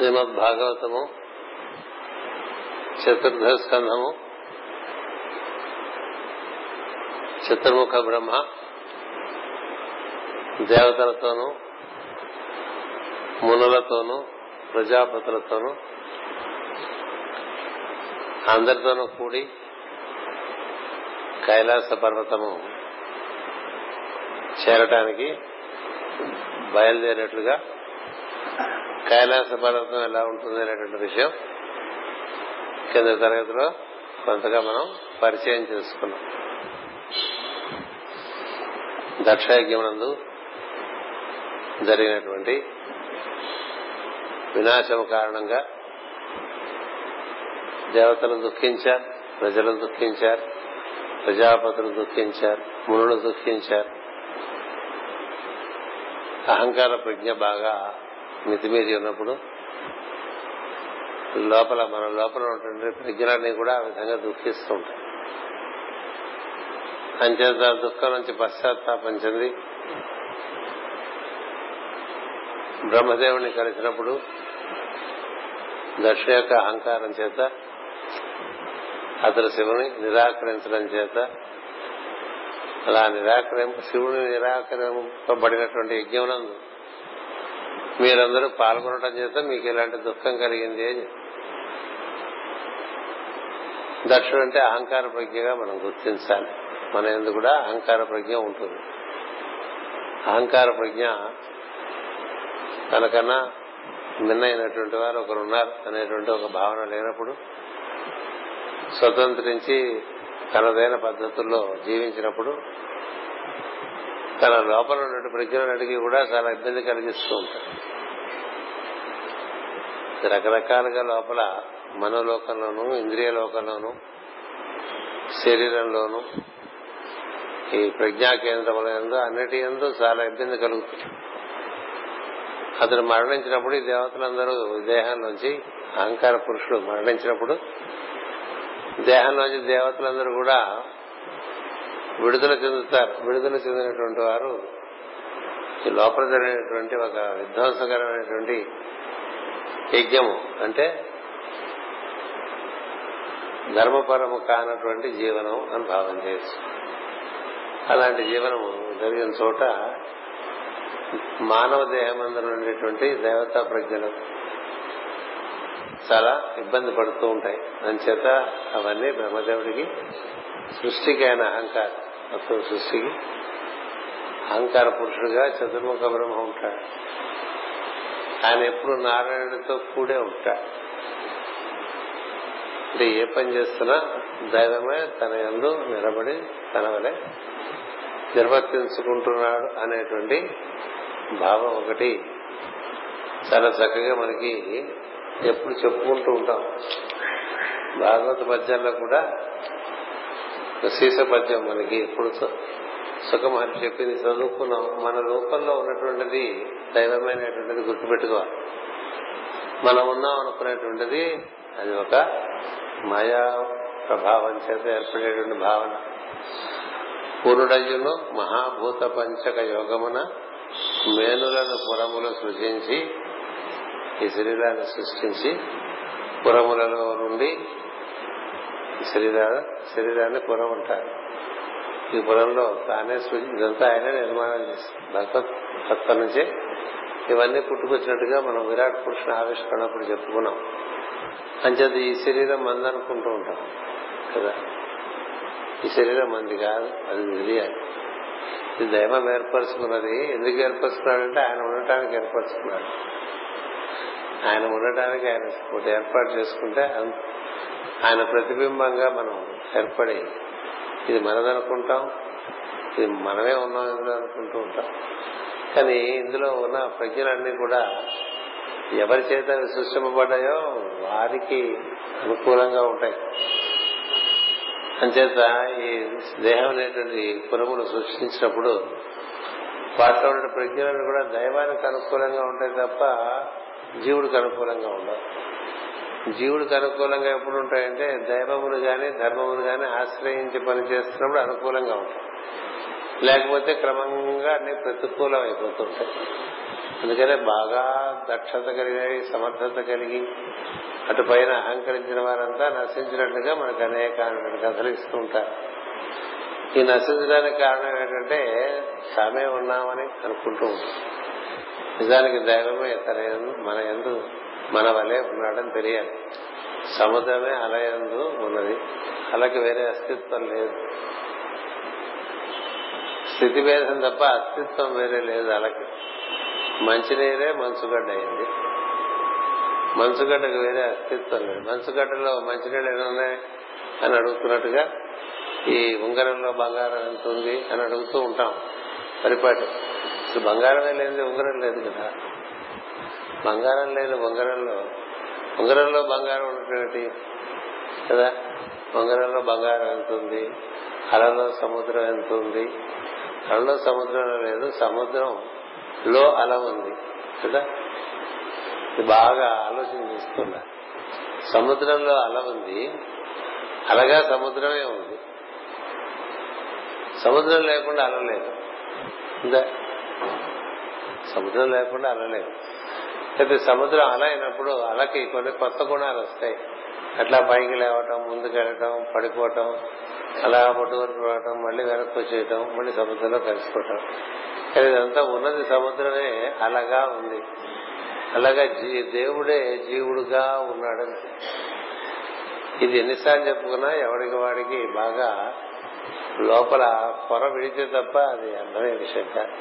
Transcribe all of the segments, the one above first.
శ్రీమద్ భాగవతము చతుర్థ స్కంధము చతుర్ముఖ బ్రహ్మ దేవతలతోనూ మునులతోనూ ప్రజాపతులతోనూ అందరితోనూ కూడి కైలాస పర్వతము చేరటానికి బయలుదేరినట్లుగా కైలాస పర్వతం ఎలా ఉంటుంది అనేటువంటి విషయం కింద తరగతిలో కొంతగా మనం పరిచయం చేసుకున్నాం. దక్షయజ్ఞమునందు జరిగినటువంటి వినాశం కారణంగా దేవతలు దుఃఖించారు ప్రజలు దుఃఖించారు ప్రజాపతులు దుఃఖించారు మునులు దుఃఖించారు. అహంకార ప్రజ్ఞ బాగా మితిమీరి ఉన్నప్పుడు లోపల మన లోపల ఉన్నటువంటి ప్రజ్ఞలన్నీ కూడా ఆ విధంగా దుఃఖిస్తూ ఉంటాయి. అంచేత దుఃఖం నుంచి పశ్చాత్తాపం చెంది బ్రహ్మదేవుని కలిసినప్పుడు దక్ష యొక్క అహంకారం చేత అతడు శివుని నిరాకరించడం చేత అలా నిరాకరింపు శివుని నిరాకరింపబడినటువంటి యజ్ఞమునందు మీరందరూ పాల్గొనడం చేత మీకు ఇలాంటి దుఃఖం కలిగింది అని. దక్షుడు అంటే అహంకార ప్రజ్ఞగా మనం గుర్తించాలి. మన ఎందుకు కూడా అహంకార ప్రజ్ఞ ఉంటుంది. అహంకార ప్రజ్ఞ తనకన్నా మిన్నైనటువంటి వారు ఒకరు ఉన్నారు అనేటువంటి ఒక భావన లేనప్పుడు స్వతంత్రించి తనదైన పద్ధతుల్లో జీవించినప్పుడు తన లోపల ఉన్నటువంటి ప్రజ్ఞలన్నిటికీ కూడా చాలా ఇబ్బంది కలిగిస్తూ ఉంటారు రకరకాలుగా లోపల మనోలోకంలోను ఇంద్రియ లోకంలోను శరీరంలోను ఈ ప్రజ్ఞా కేంద్రముల ఎందు అన్నిటి ఎందు చాలా ఇబ్బంది కలుగుతుంది. అతడు మరణించినప్పుడు ఈ దేవతలందరూ దేహంలోంచి అహంకార పురుషుడు మరణించినప్పుడు దేహంలోంచి దేవతలందరూ కూడా విడుదల చెందుతారు. విడుదల చెందినటువంటి వారు ఈ లోపల జరిగినటువంటి ఒక విధ్వంసకరమైనటువంటి యజ్ఞము. అంటే ధర్మపరము కానటువంటి జీవనం అని భావం చేయొచ్చు. అలాంటి జీవనము జరిగిన చోట మానవ దేహం ఉండేటువంటి దేవతా ప్రజ్ఞలు చాలా ఇబ్బంది పడుతూ ఉంటాయి. అంచేత అవన్నీ బ్రహ్మదేవుడికి సృష్టికి ఆయన అహంకారం. మొత్తం సృష్టికి అహంకార పురుషుడుగా చతుర్ముఖ బ్రహ్మ ఉంటాడు. ఆయన ఎప్పుడు నారాయణుడితో కూడే ఉంటాడు అంటే ఏ పని చేస్తున్నా దైవమే తన ఎందు నిలబడి తన వలె నిర్వర్తించుకుంటున్నాడు అనేటువంటి భావం ఒకటి చాలా చక్కగా మనకి ఎప్పుడు చెప్పుకుంటూ ఉంటాం. భాగవత పద్యాల్లో కూడా శీస పద్యం మనకి ఎప్పుడు సుఖమహర్షి చెప్పింది. చదువుకున్నాం మన రూపంలో ఉన్నటువంటిది దైవమైనటువంటిది గుర్తుపెట్టుకోవాలి మనం ఉన్నాం అనుకునేటువంటిది అది ఒక మాయా ప్రభావం చేత ఏర్పడేటువంటి భావన. పూర్ణుడయ్యును మహాభూత పంచక యోగమున మేనులను పురములు సృజించి ఈ శరీరాన్ని సృష్టించి పురములలో నుండి శరీరా శరీరాన్ని పురం ఉంటారు ఈ పొలంలో తానే ఇదంతా ఆయనే నిర్మాణం చేస్తారు భగవత్ తత్వ నుంచే ఇవన్నీ పుట్టుకొచ్చినట్టుగా మనం విరాట్ పురుషుని ఆవిష్కరణప్పుడు చెప్పుకున్నాం. అంచేది ఈ శరీరం మంది అనుకుంటూ ఉంటాం. కదా? ఈ శరీరం మంది కాదు అది తెలియాలి. ఇది దైవం ఏర్పరచుకున్నది. ఎందుకు ఏర్పరచుకున్నాడంటే ఆయన ఉండటానికి ఏర్పరచుకున్నాడు. ఆయన ఉండటానికి ఆయన ఒకటి ఏర్పాటు చేసుకుంటే ఆయన ప్రతిబింబంగా మనం ఏర్పడి ఇది మనదనుకుంటాం ఇది మనమే ఉన్నాం ఇందులో అనుకుంటూ ఉంటాం. కానీ ఇందులో ఉన్న ప్రజ్ఞలన్నీ కూడా ఎవరి చేత సృష్టింపబడ్డాయో వారికి అనుకూలంగా ఉంటాయి. అంచేత ఈ దేహం అనేటువంటి పురమును సృష్టించినప్పుడు వాటిలో ఉన్న ప్రజ్ఞలను కూడా దైవానికి అనుకూలంగా ఉంటాయి తప్ప జీవుడికి అనుకూలంగా ఉండవు. జీవుడికి అనుకూలంగా ఎప్పుడు ఉంటాయంటే దైవములు గాని ధర్మములు గాని ఆశ్రయించి పనిచేస్తున్నప్పుడు అనుకూలంగా ఉంటాయి. లేకపోతే క్రమంగా అన్ని ప్రతికూలం అయిపోతుంటాయి. అందుకనే బాగా దక్షత కలిగి సమర్థత కలిగి అటు పైన అహంకరించిన వారంతా నశించినట్లుగా మనకు అనేక కథలు ఇస్తూ ఉంటారు. ఈ నశించడానికి కారణం ఏంటంటే తామే ఉన్నామని అనుకుంటూ ఉంటాం. నిజానికి దైవమే తన మన ఎందు మన వలే ఉన్నాడని తెలియాలి. సముద్రమే అలయందు ఉన్నది. అలాగే వేరే అస్తిత్వం లేదు. స్థితి భేదం తప్ప అస్తిత్వం వేరే లేదు అలకి. మంచినీరే మంచుగడ్డ అయింది మంచుగడ్డకు వేరే అస్తిత్వం లేదు. మంచుగడ్డలో మంచినీళ్ళు ఎన్ని ఉన్నాయి అని అడుగుతున్నట్టుగా ఈ ఉంగరంలో బంగారం ఎంత ఉంది అని అడుగుతూ ఉంటాం. పరిపాటి. అసలు బంగారమే లేనిది ఉంగరం లేదు కదా. బంగారం లేని ఉంగరంలో ఉంగరంలో బంగారం ఉన్నటువంటి కదా? ఉంగరంలో బంగారం ఎంత ఉంది? అలలో సముద్రం ఎంత ఉంది? అలలో సముద్రం లేదు సముద్రంలో అల ఉంది. కదా? బాగా ఆలోచన చేస్తున్నా సముద్రంలో అల ఉంది అలగా సముద్రమే ఉంది. సముద్రం లేకుండా అల లేదు. సముద్రం లేకుండా అల లేదు. అయితే సముద్రం అల అయినప్పుడు అలకి కొన్ని కొత్త గుణాలు వస్తాయి. అట్లా పైకి లేవటం ముందుకెళ్ళటం పడిపోవటం అలా పట్టుకొని వరకు రావటం మళ్ళీ వెనక్కి వచ్చేయటం మళ్ళీ సముద్రంలో కలిసిపోవటం. కానీ ఇదంతా ఉన్నది సముద్రమే అలాగా ఉంది. అలాగా జీ దేవుడే జీవుడుగా ఉన్నాడని ఇది ఎన్నిసార్లు చెప్పుకున్నా ఎవడికి వాడికి బాగా లోపల పొర విడితే తప్ప అది అందమే విషయం కాదు.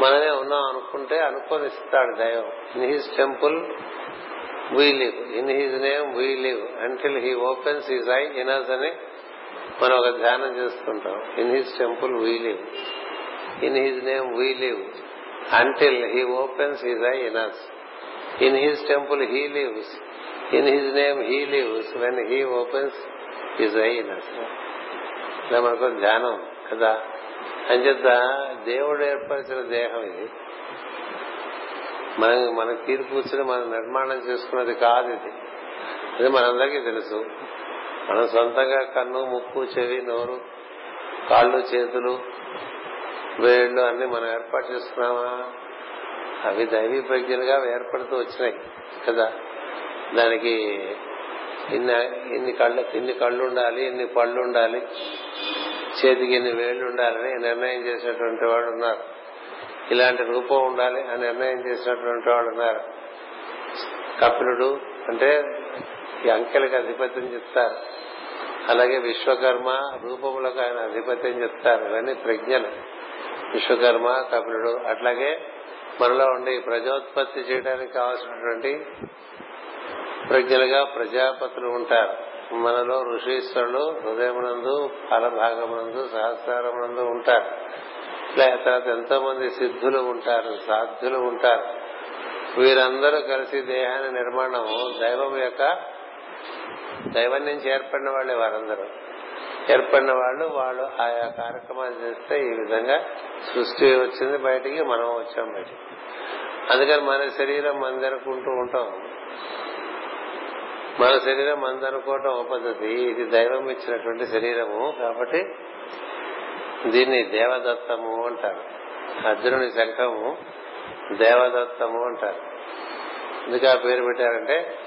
మనమే ఉన్నాం అనుకుంటే అనుకొని ఇస్తాడు దైవం in his temple we live in his name we live until he opens his eye in us అని మనం ఒక ధ్యానం చేసుకుంటాం in his temple we live in his name we live until he opens his eye in us in his temple he lives in his name he lives when he opens his eye in us ఇలా మనకు ధ్యానం కదా. అంచేత దేవుడు ఏర్పరిచిన దేహం ఇది. మన మన తీరు కూర్చుని మనం నిర్మాణం చేసుకున్నది కాదు ఇది. అది మనందరికీ తెలుసు. మనం సొంతంగా కన్ను ముక్కు చెవి నోరు కాళ్ళు చేతులు వేళ్ళు అన్ని మనం ఏర్పాటు చేసుకున్నామా? అవి దైవీ ప్రజ్ఞలుగా ఏర్పడుతూ వచ్చినాయి కదా? దానికి ఇన్ని ఇన్ని కళ్ళు ఇన్ని కళ్ళు ఉండాలి ఇన్ని పళ్ళు ఉండాలి. చేతికి ఇన్ని వేళ్ళు ఉండాలని నిర్ణయం చేసినటువంటి వాడు ఉన్నారు. ఇలాంటి రూపం ఉండాలి అని నిర్ణయం చేసినటువంటి వాడు ఉన్నారు. కపిలుడు అంటే ఈ అంకెలకు అధిపత్యం చెప్తారు. అలాగే విశ్వకర్మ రూపములకు ఆయన అధిపత్యం చెప్తారు. ఇవన్నీ ప్రజ్ఞలు. విశ్వకర్మ కపిలుడు అట్లాగే మనలో ఉండి ప్రజోత్పత్తి చేయడానికి కావాల్సినటువంటి ప్రజ్ఞలుగా ప్రజాపతులు ఉంటారు. మనలో ఋషీశ్వరులు హృదయమునందు ఫలభాగమునందు సహస్రారమునందు ఉంటారు. ఇట్లా తర్వాత ఎంతో మంది సిద్ధులు ఉంటారు సాధ్యులు ఉంటారు. వీరందరూ కలిసి దేహాన్ని నిర్మాణం దైవం యొక్క దైవం నుంచి ఏర్పడిన వాళ్ళే వారందరూ. ఏర్పడిన వాళ్ళు వాళ్ళు ఆయా కార్యక్రమాలు చేస్తే ఈ విధంగా సృష్టి వచ్చింది బయటికి మనం వచ్చాం బయటికి. అందుకని మన శరీరం మందనుకుంటూ ఉంటాం. మన శరీరం మందనుకోవటం ఒక పద్ధతి. ఇది దైవం ఇచ్చినటువంటి శరీరము కాబట్టి దీన్ని దేవదత్తము అంటారు. అర్జునుని శంఖము దేవదత్తము అంటారు. ఎందుకు ఆ పేరు పెట్టారంటే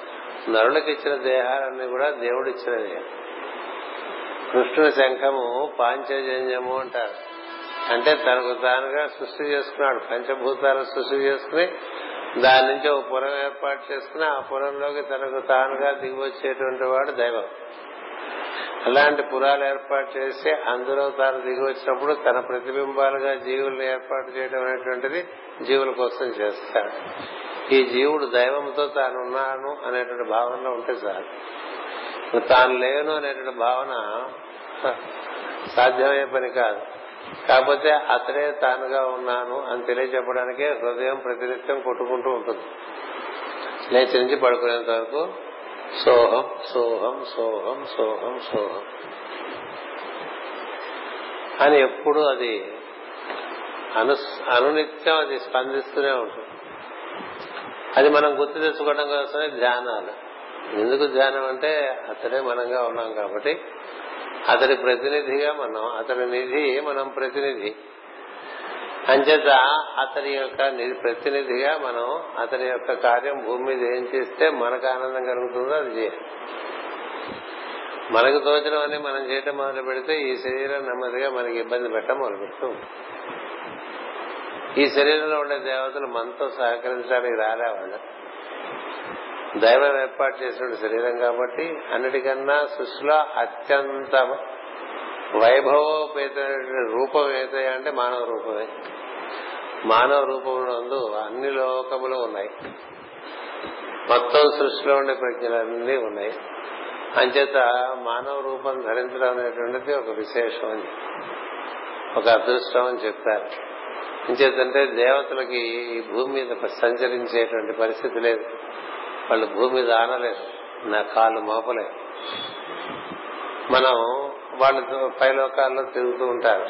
నరులకు ఇచ్చిన దేహాలన్నీ కూడా దేవుడు ఇచ్చినది కృష్ణుని శంఖము పాంచజన్యము అంటారు. అంటే తనకు తానుగా సృష్టి చేసుకున్నాడు. పంచభూతాలు సృష్టి చేసుకుని దాని నుంచి ఒక పురం ఏర్పాటు చేసుకుని ఆ పురంలోకి తనకు తానుగా దిగివచ్చేటువంటి వాడు దైవం. అలాంటి పురాలు ఏర్పాటు చేసి అందులో తాను దిగి వచ్చినప్పుడు తన ప్రతిబింబాలుగా జీవుల్ని ఏర్పాటు చేయడం అనేటువంటిది జీవుల కోసం చేస్తాడు. ఈ జీవుడు దైవంతో తాను ఉన్నాను అనేటువంటి భావనలో ఉంటే చాలు. తాను లేను అనేటువంటి భావన సాధ్యమయ్యే పని కాదు. కాకపోతే అతడే తానుగా ఉన్నాను అని తెలియజెప్పడానికే హృదయం ప్రతినిత్యం కొట్టుకుంటూ ఉంటుంది. లేచి నుంచి పడుకునేంత వరకు సోహం సోహం సోహం సోహం సోహం. అని ఎప్పుడు అది అను అనునిత్యం అది స్పందిస్తూనే ఉంటుంది. అది మనం గుర్తు తెచ్చుకోవడం కోసమే ధ్యానాలు. ఎందుకు ధ్యానం అంటే అతడే మనంగా ఉన్నాం కాబట్టి అతడి ప్రతినిధిగా మనం అతని నిధి మనం ప్రతినిధి. అంచేత అతని యొక్క ప్రతినిధిగా మనం అతని యొక్క కార్యం భూమి మీద ఏం చేస్తే మనకు ఆనందం కలుగుతుందో అది చేయాలి. మనకు తోచడం మనం చేయటం మొదలు పెడితే ఈ శరీరం నెమ్మదిగా మనకి ఇబ్బంది పెట్టడం మొదలు పెడుతుంది ఈ శరీరంలో ఉండే దేవతలు మనతో సహకరించడానికి రాలే వాళ్ళు దైవం ఏర్పాటు చేసిన శరీరం కాబట్టి అన్నిటికన్నా సృష్టిలో అత్యంత వైభవోపేతమైన రూపం ఏదే అంటే మానవ రూపమే. మానవ రూపంలో అన్ని లోకములు ఉన్నాయి. మొత్తం సృష్టిలో ఉండే ప్రజ్ఞలన్నీ ఉన్నాయి. అంచేత మానవ రూపం ధరించడం అనేటువంటిది ఒక విశేషం అని ఒక అదృష్టం అని చెప్తారు. అంచేతంటే దేవతలకి ఈ భూమి మీద సంచరించేటువంటి పరిస్థితి లేదు. వాళ్ళు భూమి మీద ఆనలేదు నా కాళ్ళు మోపలేదు మనం వాళ్ళు పైలోకాల్లో తిరుగుతూ ఉంటారు.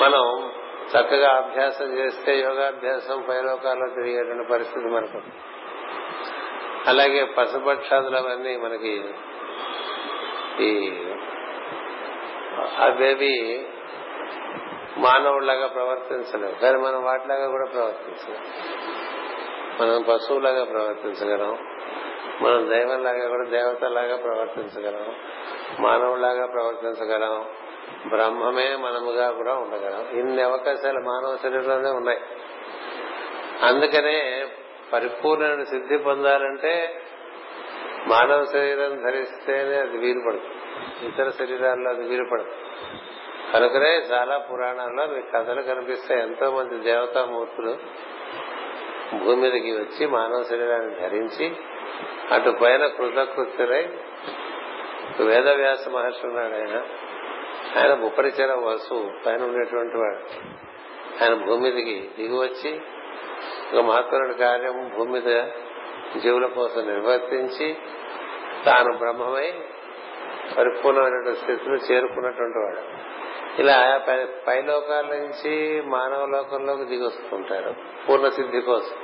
మనం చక్కగా అభ్యాసం చేస్తే యోగాభ్యాసం పైలోకాల్లో తిరిగేటువంటి పరిస్థితి మనకు. అలాగే పశుపక్షాదులు అవన్నీ మనకి ఈ అవేవి మానవుళ్ళాగా ప్రవర్తించలేవు. కానీ మనం వాటిలాగా కూడా ప్రవర్తించలేం. మనం పశువులాగా ప్రవర్తించగలం. మనం దైవంలాగా కూడా దేవతలాగా ప్రవర్తించగలం. మానవులాగా ప్రవర్తించగలం. బ్రహ్మమే మనముగా కూడా ఉండగలం. ఇన్ని అవకాశాలు మానవ శరీరంలోనే ఉన్నాయి. అందుకనే పరిపూర్ణ సిద్ధి పొందాలంటే మానవ శరీరం ధరిస్తేనే అది వీలుపడదు. ఇతర శరీరాల్లో అది వీలుపడదు. కనుకనే చాలా పురాణాల్లో మీకు కథలు కనిపిస్తాయి. ఎంతో మంది దేవతామూర్తులు భూమి మీదకి వచ్చి మానవ శరీరాన్ని ధరించి అటు పైన కృతకృత్యులై వేదవ్యాస మహర్షి ఉన్నాడు ఆయన. ఆయన ఉపరిచర వసు పైన ఉండేటువంటి వాడు. ఆయన భూమి మీదకి దిగి వచ్చి ఒక మహత్తరుడి కార్యం భూమి మీద జీవుల కోసం నిర్వర్తించి తాను బ్రహ్మమై పరిపూర్ణమైనటువంటి స్థితిలో చేరుకున్నటువంటి వాడు. ఇలా పై లోకాల నుంచి మానవ లోకంలోకి దిగి వస్తుంటారు పూర్ణ సిద్ధి కోసం.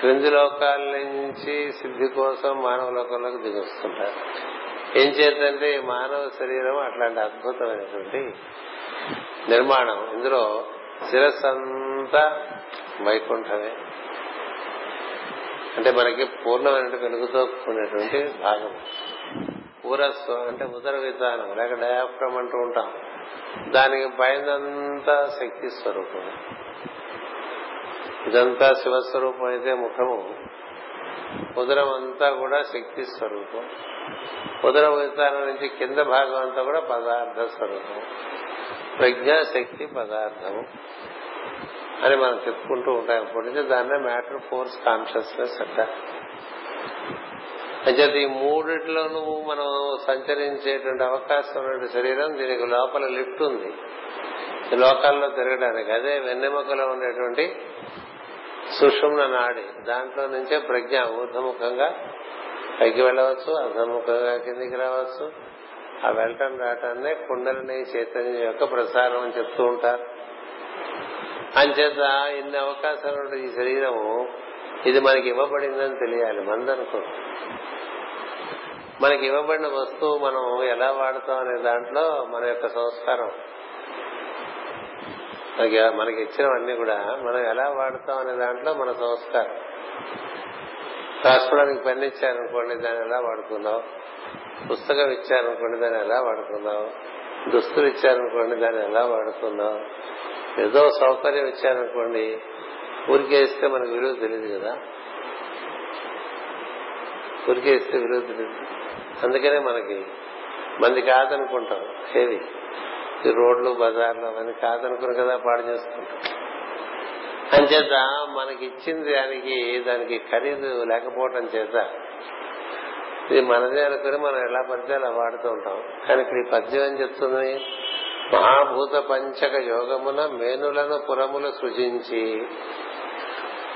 క్రింది లోకాల నుంచి సిద్ధి కోసం మానవ లోకంలోకి దిగి వస్తుంటారు ఏం చేద్దంటే మానవ శరీరం అట్లాంటి అద్భుతమైనటువంటి నిర్మాణం. ఇందులో శిరస్సంతా వైకుంఠమే. అంటే మనకి పూర్ణమైన వెలుగుతో కూడినటువంటి భాగం. ఊరస్సు అంటే ఉదర విధానం లేక డయాఫ్రమ్ అంటూ ఉంటాం. దానికి పైనంతా శక్తి స్వరూపం ఇదంతా శివస్వరూపం అయితే ముఖము. ఉదరం అంతా కూడా శక్తి స్వరూపం. ఉదర విధానం నుంచి కింద భాగం అంతా కూడా పదార్థ స్వరూపం. ప్రజ్ఞ శక్తి పదార్థము. అని మనం చెప్పుకుంటూ ఉంటాం. ఇప్పటి నుంచి దాన్నే మ్యాటర్ ఫోర్స్ కాన్షియస్నెస్ అంటారు. అంచేత ఈ మూడిట్లోనూ మనం సంచరించేటువంటి అవకాశం ఉన్న శరీరం దీనికి లోపల లిఫ్ట్ ఉంది. లోకాల్లో తిరగడానికి. అదే వెన్నెముకలో ఉండేటువంటి సుషుమ్న నాడి. దాంట్లో నుంచే ప్రజ్ఞ ఊర్ధముఖంగా పైకి వెళ్ళవచ్చు అధముఖంగా కిందికి రావచ్చు. ఆ వెళ్ళటం రావటాన్నే కుండలిని చైతన్యం యొక్క ప్రసారం అని చెప్తూ ఉంటారు. అంచేత ఇన్ని అవకాశాలు ఈ శరీరము ఇది మనకి ఇవ్వబడిందని తెలియాలి మందనుకో మనకి ఇవ్వబడిన వస్తువు మనం ఎలా వాడతాం అనే దాంట్లో మన యొక్క సంస్కారం. మనకి మనకి ఇచ్చినవన్నీ కూడా మనం ఎలా వాడతాం అనే దాంట్లో మన సంస్కారం. రాసుకోవడానికి పెన్ ఇచ్చారనుకోండి దాన్ని ఎలా వాడుకున్నావు పుస్తకం ఇచ్చారనుకోండి దాన్ని ఎలా వాడుకున్నావు దుస్తులు ఇచ్చారనుకోండి దాన్ని ఎలా వాడుకున్నావు ఏదో సౌకర్యం ఇచ్చారనుకోండి ఊరికేస్తే మనకు విలువ తెలియదు కదా. ఊరికేస్తే విలువ తెలియదు అందుకనే మనకి మంది కాదనుకుంటాం ఏది ఈ రోడ్లు బజార్లు అవన్నీ కాదనుకుని కదా పాడు చేసుకుంటాం అంచేత మనకిచ్చింది దానికి దానికి ఖరీదు లేకపోవటం చేత ఇది మనదే అనుకుని మనం ఎలా పడితే అలా వాడుతూ ఉంటాం. కానీ ఇక్కడ ఈ పద్యం ఏం చెప్తుంది? మహాభూత పంచక యోగమున మేనులను పురములు సృజించి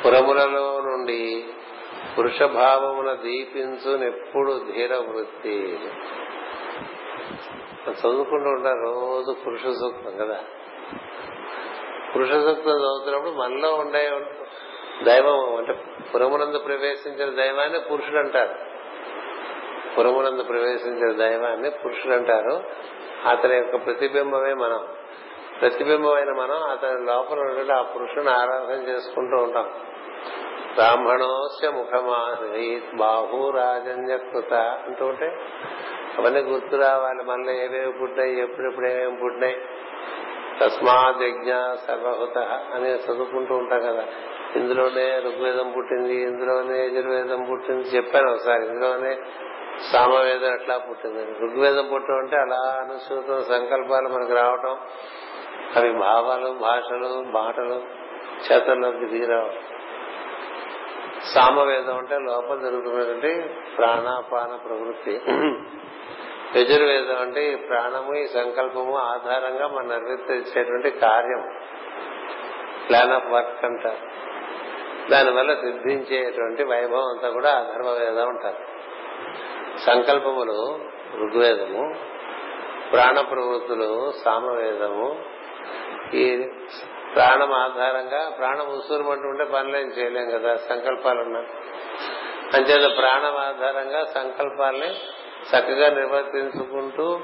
పురములలో నుండి పురుష భావమున దీపించు నెప్పుడు ధీర వృత్తి చదువుకుంటూ ఉంటారు రోజు పురుష సూక్తం కదా. పురుష సూక్తం చదువుతున్నప్పుడు మనలో ఉండే దైవం అంటే పురమునందు ప్రవేశించిన దైవాన్ని పురుషుడు అంటారు పురమునందు ప్రవేశించిన దైవాన్ని పురుషుడు అంటారు అతని యొక్క ప్రతిబింబమే మనం. ప్రతిబింబమైన మనం అతని లోపల ఉండే ఆ పురుషుని ఆరాధన చేసుకుంటూ ఉంటాం. బ్రాహ్మణోస్య ముఖమాహి బాహురాజన్యకృత అంటూ ఉంటే అవన్నీ గుర్తు రావాలి. మనలో ఏమేమి పుట్టినాయి ఎప్పుడెప్పుడు ఏమేమి పుట్టినాయి. తస్మాత్ యజ్ఞ సర్వహుత అని చదువుకుంటూ ఉంటాం కదా. ఇందులోనే ఋగ్వేదం పుట్టింది ఇందులోనే యజుర్వేదం పుట్టింది చెప్పాను ఒకసారి. ఇందులోనే సామవేదం ఎట్లా పుట్టింది ఋగ్వేదం పుట్టడం అంటే అలా అనుసూతం సంకల్పాలు మనకు రావటం. అవి భావాలు భాషలు మాటలు చేతల్లోకి దిగిరావు. సామవేదం అంటే లోపల జరుగుతున్నటువంటి ప్రాణాపాన ప్రవృత్తి. యజుర్వేదం అంటే ఈ ప్రాణము ఈ సంకల్పము ఆధారంగా మనం నిర్వర్తించేటువంటి కార్యం. ప్లాన్ ఆఫ్ వర్క్ అంటారు దానివల్ల సిద్ధించేటువంటి వైభవం అంతా కూడా అధర్వవేదం అంటారు. సంకల్పములు ఋగ్వేదము ప్రాణ ప్రవృత్తులు సామవేదము ఈ ప్రాణం ఆధారంగా ప్రాణం ఉసూరుమంటుంటే పనులేం చేయలేం కదా సంకల్పాలున్నా. అంచేత ప్రాణం ఆధారంగా సంకల్పాల్ని చక్కగా నిర్వర్తించుకుంటూ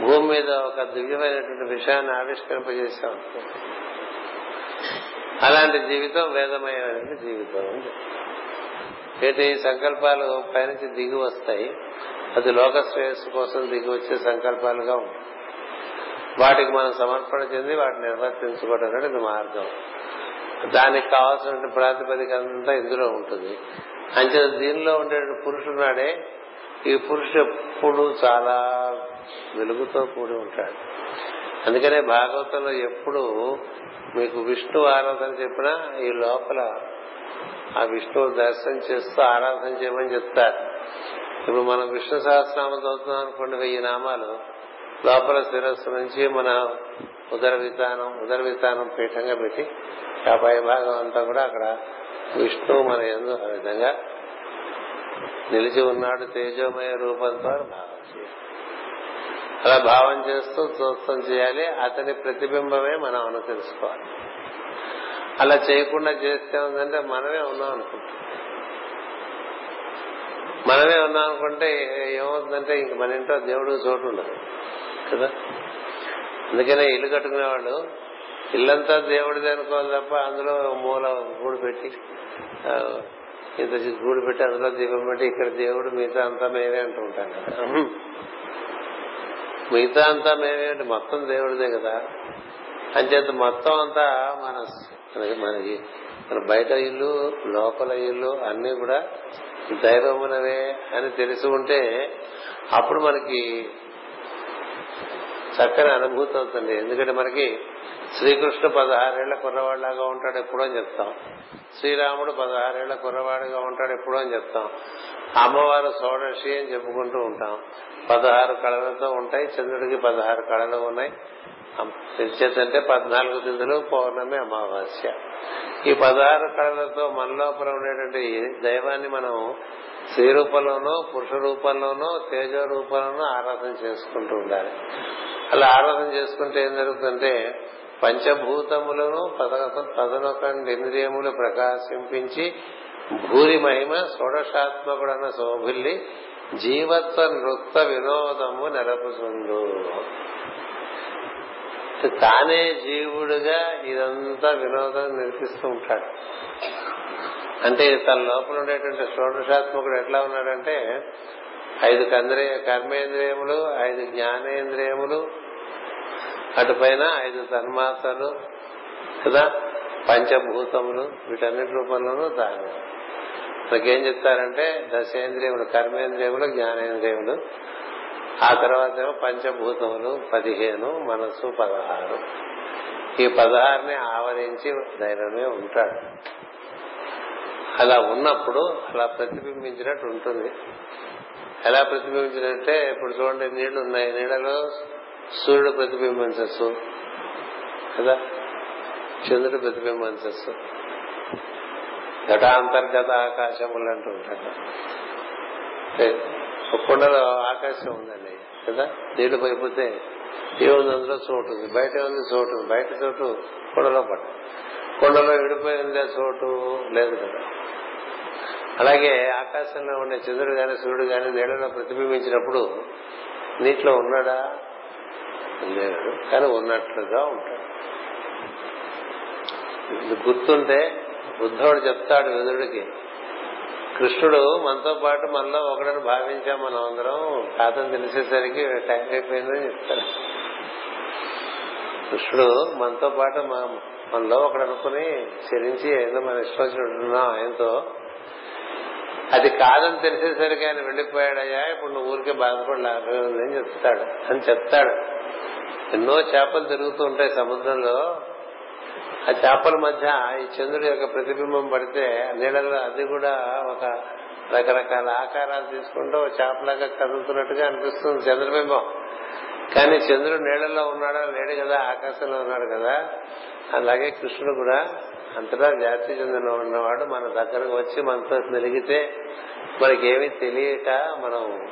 భూమి మీద ఒక దివ్యమైనటువంటి విషయాన్ని ఆవిష్కరింపజేశాం. అలాంటి జీవితం వేదమయమైన జీవితం ఏంటి సంకల్పాలు పైనుంచి దిగి వస్తాయి. అది లోక శ్రేయస్సు కోసం దిగి వచ్చే సంకల్పాలుగా ఉంటాయి. వాటికి మనం సమర్పణ చెంది వాటిని నిర్వర్తించుకోవడం అనేది మార్గం. దానికి కావాల్సిన ప్రాతిపదిక అంతా ఇందులో ఉంటుంది. అంతే దీనిలో ఉండే పురుషున్నాడే ఈ పురుషుడు ఎప్పుడు చాలా వెలుగుతో కూడి ఉంటాడు. అందుకనే భాగవతంలో ఎప్పుడు మీకు విష్ణు ఆరాధన చెప్పినా ఈ లోపల ఆ విష్ణువు దర్శనం చేస్తూ ఆరాధన చేయమని చెప్తారు. ఇప్పుడు మనం విష్ణు సహస్రనామం చదువుతున్నాం అనుకోండి వెయ్యి నామాలు. లోపల శిరస్సు నుంచి మన ఉదర విధానం ఉదర విధానం పీఠంగా పెట్టి ఆ పై భాగం అంతా కూడా అక్కడ విష్ణువు మన ఎందు ఆ విధంగా నిలిచి ఉన్నాడు తేజోమయ రూపంతో భావం చేయాలి అలా భావం చేస్తూ చూస్తం చేయాలి. అతని ప్రతిబింబమే మనం అను తెలుసుకోవాలి. అలా చేయకుండా చేస్తే ఉందంటే మనమే ఉన్నాం అనుకుంటాం. మనమే ఉన్నాం అనుకుంటే ఏమవుతుందంటే ఇంక మన ఇంట్లో దేవుడు చోటు ఉండదు. కదా? అందుకనే ఇల్లు కట్టుకునే వాళ్ళు ఇల్లంతా దేవుడిది అనుకోవాలి తప్ప అందులో మూల గూడు పెట్టి ఇంత గూడు పెట్టి అందులో దీపం పెట్టి ఇక్కడ దేవుడు మిగతా అంతా మేమే అంటూ ఉంటాం కదా. మిగతా అంతా మేమే అంటే మొత్తం దేవుడిదే కదా. అంచేత మొత్తం అంతా మన మనకి మన బయట ఇల్లు లోపల ఇల్లు అన్ని కూడా దైవమునవే అని తెలిసి ఉంటే అప్పుడు మనకి చక్కని అనుభూతి అవుతుంది. ఎందుకంటే మనకి శ్రీకృష్ణ పదహారేళ్ళ కుర్రవాడిలాగా ఉంటాడు ఎప్పుడో అని చెప్తాం. శ్రీరాముడు పదహారేళ్ళ కుర్రవాడిగా ఉంటాడు ఎప్పుడో అని చెప్తాం. అమ్మవారు షోడశి అని చెప్పుకుంటూ ఉంటాం. పదహారు కళలతో ఉంటాయి. చంద్రుడికి పదహారు కళలు ఉన్నాయి. చేతంటే పద్నాలుగు తిథులు పౌర్ణమి అమావాస్య. ఈ పదహారు కళలతో మన లోపల ఉండేటువంటి దైవాన్ని మనం స్త్రీ రూపంలోనూ పురుష రూపంలోనో తేజ రూపంలోనూ ఆరాధన చేసుకుంటూ ఉండాలి. అలా ఆరాధన చేసుకుంటే ఏం జరుగుతుందంటే పంచభూతములను పదనొకండి ఇంద్రియములు ప్రకాశింపించి భూరి మహిమ షోడశాత్మకుడన్న శోభిల్లి జీవత్వ నృత్త వినోదము నెలపుతుండు తానే జీవుడుగా ఇదంతా వినోదం నిలిపిస్తూ ఉంటాడు. అంటే తన లోపల ఉండేటువంటి షోడశాత్మకుడు ఎట్లా ఉన్నాడంటే ఐదు కంద్రియ కర్మేంద్రియములు ఐదు జ్ఞానేంద్రియములు అటుపైన ఐదు తన్మాత్రలు కదా? పంచభూతములు వీటన్నిటి రూపంలోనూ దాని. మనకేం చెప్తారంటే దశేంద్రియములు కర్మేంద్రియములు జ్ఞానేంద్రియములు. ఆ తర్వాత ఏమో పంచభూతములు పదిహేను మనస్సు పదహారు. ఈ పదహారుని ఆవరించి దైవమే ఉంటాడు. అలా ఉన్నప్పుడు అలా ప్రతిబింబించినట్టు ఉంటుంది. ఎలా ప్రతిబింబించినట్టే ఇప్పుడు చూడండి నీళ్ళు ఉన్నాయి నీళ్ళలో సూర్యుడు ప్రతిబింబించచ్చు కదా? చంద్రుడు ప్రతిబింబించచ్చు ఘటాంతర్గత ఆకాశములు అంటూ ఉంటాడు. కుండలో కొండలో ఆకాశం ఉందండి. కదా? నీళ్ళు పైపోతే ఏముంది అందులో చోటు ఉంది. బయట ఉంది చోటు బయట చోటు కొండలో పడ కొండలో విడిపోయిందే? చోటు లేదు కదా. అలాగే ఆకాశంలో ఉండే చంద్రుడు గాని సూర్యుడు గాని నీళ్ళలో ప్రతిబింబించినప్పుడు నీటిలో ఉన్నాడా? లేడు కానీ ఉన్నట్లుగా ఉంటాడు. గుర్తుంటే బుద్ధుడు చెప్తాడు విదురుడికి కృష్ణుడు మనతో పాటు మనలో ఒకడని భావించాం మనం అందరం కాదని తెలిసేసరికి టైం అయిపోయిందని చెప్తాడు. కృష్ణుడు మనతో పాటు మనలో ఒకడు అనుకుని చరించి ఏదో మన ఇష్టం వచ్చినట్టున్నాం ఆయనతో అది కాదని తెలిసేసరికి ఆయన వెళ్ళిపోయాడయ్యా ఇప్పుడు నువ్వు ఊరికే బాధపడలేదు అని చెప్తాడు? అని చెప్తాడు. ఎన్నో చేపలు తిరుగుతూ ఉంటాయి సముద్రంలో. ఆ చేపల మధ్య ఈ చంద్రుడి యొక్క ప్రతిబింబం పడితే నీళ్ళలో అది కూడా ఒక రకరకాల ఆకారాలు తీసుకుంటూ చేపలాగా కదులుతున్నట్టుగా అనిపిస్తుంది చంద్రబింబం. కానీ చంద్రుడు నీళ్ళలో ఉన్నాడా? లేడు కదా ఆకాశంలో ఉన్నాడు కదా. అలాగే కృష్ణుడు కూడా అంతటా జాతి చెందిన ఉన్నవాడు మన దగ్గరకు వచ్చి మనతో మెలిగితే మనకేమీ తెలియక మనం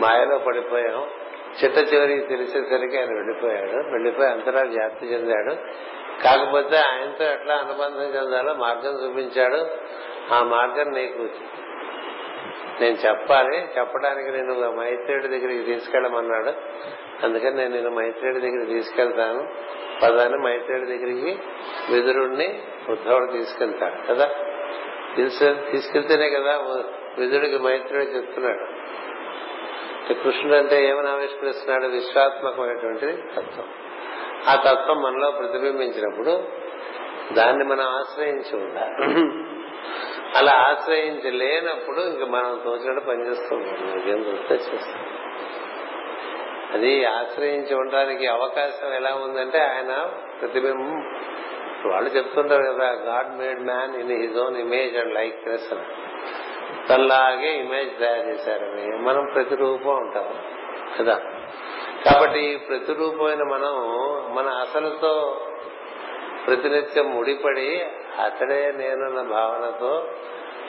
మాయలో పడిపోయాం. చిట్ట చివరికి తెలిసేసరికి ఆయన వెళ్ళిపోయాడు. వెళ్ళిపోయి అంతటా వ్యాప్తి చెందాడు. కాకపోతే ఆయనతో ఎట్లా అనుబంధం చెందాలో మార్గం చూపించాడు. ఆ మార్గం నీకు నేను చెప్పాలి. చెప్పడానికి నేను మైత్రేయుడి దగ్గరికి తీసుకెళ్ళమన్నాడు. అందుకని నేను నిన్ను మైత్రేయుడి దగ్గరికి తీసుకెళ్తాను. పదాన్ని మైత్రేయుడి దగ్గరికి విదురుణ్ణి ఉద్ధవుడు తీసుకెళ్తాడు కదా? తీసుకెళ్తేనే కదా విదురుడికి మైత్రేయుడు చెప్తున్నాడు. కృష్ణుడు అంటే ఏమని ఆవిష్కరిస్తున్నాడు విశ్వాత్మకమైనటువంటి తత్వం. ఆ తత్వం మనలో ప్రతిబింబించినప్పుడు దాన్ని మనం ఆశ్రయించి ఉండాలి. అలా ఆశ్రయించి లేనప్పుడు ఇంక మనం తోచినట్టు పనిచేస్తుంటాం ఏం దొరికితే చేస్తాం అది ఆశ్రయించి ఉండడానికి అవకాశం ఎలా ఉందంటే ఆయన ప్రతిబింబం. వాళ్ళు చెప్తుంటారు కదా god made man in his own image and like అని. తనలాగే ఇమేజ్ తయారు చేశారని మనం ప్రతిరూపం ఉంటాం కదా? కాబట్టి ఈ ప్రతిరూపమైన మనం మన అసలుతో ప్రతినిత్యం ముడిపడి అతడే నేనున్న భావనతో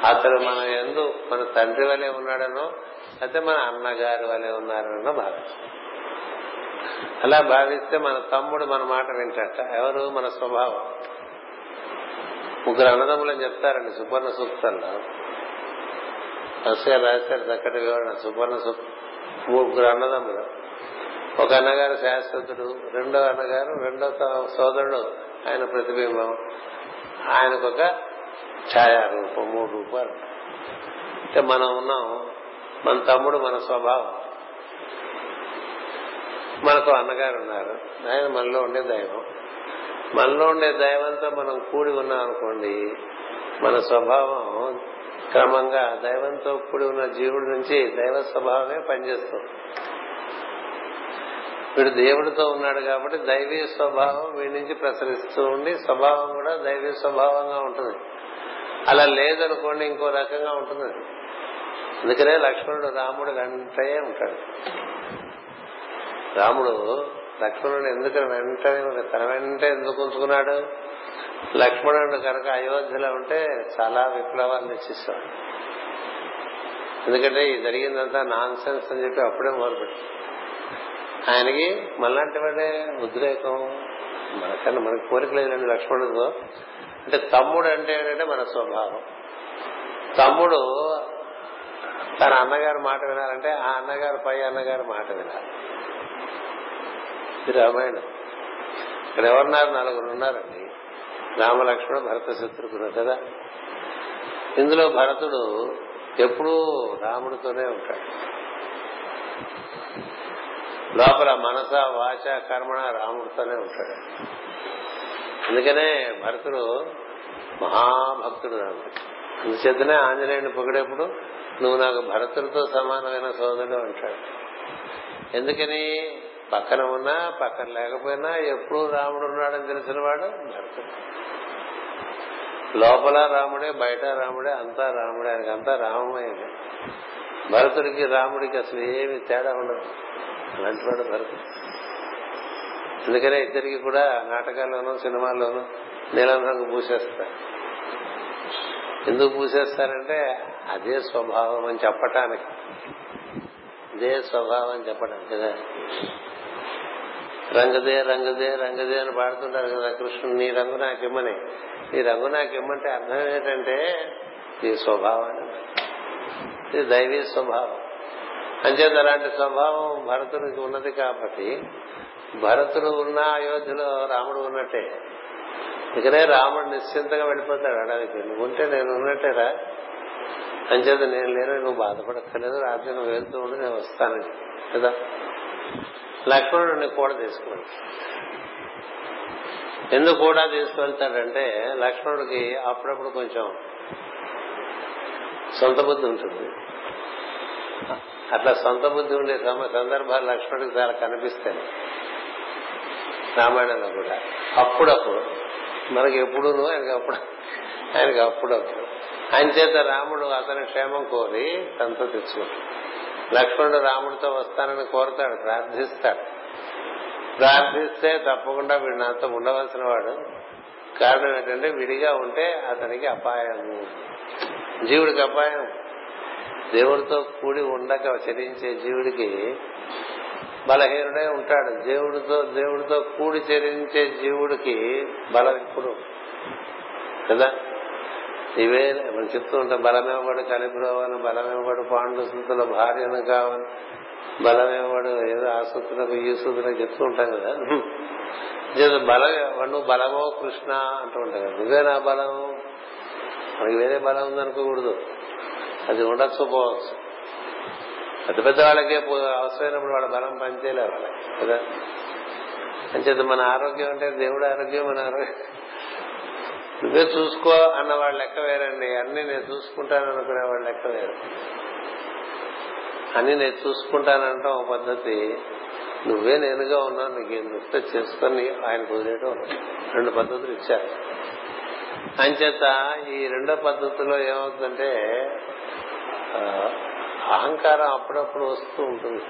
అతడు మన ఎందు మన తండ్రి వలె ఉన్నాడనో అయితే మన అన్నగారి వలె ఉన్నారనో భావిస్తాం. అలా భావిస్తే మన తమ్ముడు మన మాట వింటట. ఎవరు? మన స్వభావం. ముగ్గురు అన్నదమ్ములని చెప్తారండి సుపర్ణ సూక్తంలో. అసలు రాశారు చక్కటి వివరణ. సుపర్ణ ముగ్గురు అన్నదమ్ములు. ఒక అన్నగారు శాశ్వతుడు రెండో అన్నగారు రెండో సోదరుడు. ఆయన ప్రతిబింబం. ఆయనకొక ఛాయా రూపం మూడు రూపాలు. అంటే మనం ఉన్నాం. మన తమ్ముడు మన స్వభావం. మనకు అన్నగారు ఉన్నారు ఆయన మనలో ఉండే దైవం. మనలో ఉండే దైవంతో మనం కూడి ఉన్నాం అనుకోండి మన స్వభావం క్రమంగా దైవంతో కూడి ఉన్న జీవుడి నుంచి దైవ స్వభావమే పనిచేస్తుంది. వీడు దేవుడితో ఉన్నాడు కాబట్టి దైవీ స్వభావం వీడి నుంచి ప్రసరిస్తూ ఉండి స్వభావం కూడా దైవీ స్వభావంగా ఉంటుంది. అలా లేదనుకోండి ఇంకో రకంగా ఉంటుంది. అందుకనే లక్ష్మణుడు రాముడు వెంటే ఉంటాడు. రాముడు లక్ష్మణుడు ఎందుకు వెంటనే తన వెంటే ఎందుకు ఉంచుకున్నాడు? లక్ష్మణుడు కనుక అయోధ్యలో ఉంటే చాలా విప్లవాన్ని తెచ్చిస్తాడు ఎందుకంటే ఈ జరిగిందంతా నాన్ సెన్స్ అని చెప్పి అప్పుడే మొదలుపెట్టి ఆయనకి మళ్ళంటి వాడే ఉద్రేకం మనకన్నా మనకి కోరిక లేదండి లక్ష్మణుడు అంటే తమ్ముడు అంటే ఏంటంటే మన స్వభావం. తమ్ముడు తన అన్నగారి మాట వినాలంటే ఆ అన్నగారు పై అన్నగారి మాట వినాలి. ఇది రామాయణం. ఇక్కడ ఎవరున్నారు? నలుగురు ఉన్నారండి. రామలక్ష్మణ భరత శత్రుఘ్నుడు కదా? ఇందులో భరతుడు ఎప్పుడూ రాముడితోనే ఉంటాడు. లోపల మనస వాచ కర్మణ రాముడితోనే ఉంటాడు. అందుకనే భరతుడు మహాభక్తుడు రాముడు. అందుచేతనే ఆంజనేయుని పొగిడేప్పుడు నువ్వు నాకు భరతుడితో సమానమైన సోదరుడు అంటాడు. ఎందుకని? పక్కన ఉన్నా పక్కన లేకపోయినా ఎప్పుడు రాముడు ఉన్నాడని తెలిసిన వాడు భరతుడు లోపల రాముడే బయట రాముడే అంతా రాముడే ఆయనకి అంతా రామమయమే భరతుడికి రాముడికి అసలు ఏమి తేడా ఉండదు. అలాంటి వాడు భరతుడు. అందుకనే ఇద్దరికి కూడా నాటకాల్లోనూ సినిమాల్లోనూ నీలం రంగు పూసేస్తారు. ఎందుకు పూసేస్తారంటే అదే స్వభావం అని చెప్పటానికి. అదే స్వభావం అని చెప్పడానికి కదా. రంగదే రంగదే రంగదే అని పాడుతుంటారు కదా కృష్ణుడు. నీ రంగు నాకిమ్మని. నీ రంగు నాకు ఇమ్మంటే అర్థం ఏంటంటే నీ స్వభావం ఇది దైవీ స్వభావం. అంచేత అలాంటి స్వభావం భరతుడికి ఉన్నది కాబట్టి భరతుడు ఉన్న అయోధ్యలో రాముడు ఉన్నట్టే. ఇకనే రాముడు నిశ్చింతగా వెళ్ళిపోతాడు అడవికి నువ్వు ఉంటే నేను ఉన్నట్టేరా? అంచేత నేను లేను నువ్వు బాధపడక్కర్లేదు. రాత్రి నువ్వు వెళ్తూ ఉండి నేను వస్తాను. కదా? లక్ష్మణుడిని కూడా తీసుకువెళ్తాడు ఎందుకు కూడా తీసుకువెళ్తాడంటే లక్ష్మణుడికి అప్పుడప్పుడు కొంచెం సొంత బుద్ధి ఉంటుంది. అట్లా సొంత బుద్ధి ఉండే సందర్భాలు లక్ష్మణుడికి చాలా కనిపిస్తాయి. రామాయణంలో కూడా. అప్పుడప్పుడు మనకి ఎప్పుడు ఆయనకి అప్పుడు ఆయనకి అప్పుడప్పుడు. ఆయన చేత రాముడు అతని క్షేమం కోరి తనతో తెచ్చుకుంటాడు. లక్ష్మణుడు రాముడితో వస్తానని కోరుతాడు ప్రార్థిస్తాడు. ప్రార్థిస్తే తప్పకుండా వీడు నాతో ఉండవలసిన వాడు. కారణం ఏంటంటే విడిగా ఉంటే అతనికి అపాయం జీవుడికి అపాయం. దేవుడితో కూడి ఉండక చరించే జీవుడికి బలహీనుడే ఉంటాడు. దేవుడితో దేవుడితో కూడి చరించే జీవుడికి బలం ఇప్పుడు. కదా? ఇవే మనం చెప్తూ ఉంటాం బలమేవాడు కలిపిరోవని బలమేవాడు పాండు సుతుల భార్యను కావని బలమేవాడు ఏదో ఆ సూత్రులకు ఈ సూత్రులకు చెప్తూ ఉంటాం కదా. బలం నువ్వు బలమో కృష్ణ అంటూ ఉంటాం కదా. నువ్వే నా బలం మనకి వేరే బలం ఉందనుకోకూడదు అది ఉండొచ్చు పోవచ్చు. పెద్ద పెద్ద వాళ్ళకే అవసరమైనప్పుడు వాళ్ళ బలం పనిచేయలే వాళ్ళకి కదా. అంచేత మన ఆరోగ్యం అంటే దేవుడు ఆరోగ్యం మన ఆరోగ్యం. నువ్వే చూసుకో అన్న వాళ్ళ లెక్క వేరండి. అన్ని నేను చూసుకుంటాను అనుకునే వాళ్ళ లెక్క వేరు. అన్ని నేను చూసుకుంటానంటాం ఒక పద్ధతి. నువ్వే నేనుగా ఉన్నావు నీకు నృత్యం చేసుకొని ఆయన కుదిరేయడం రెండు పద్ధతులు ఇచ్చారు. అంచేత ఈ రెండో పద్ధతిలో ఏమవుతుందంటే అహంకారం అప్పుడప్పుడు వస్తూ ఉంటుంది.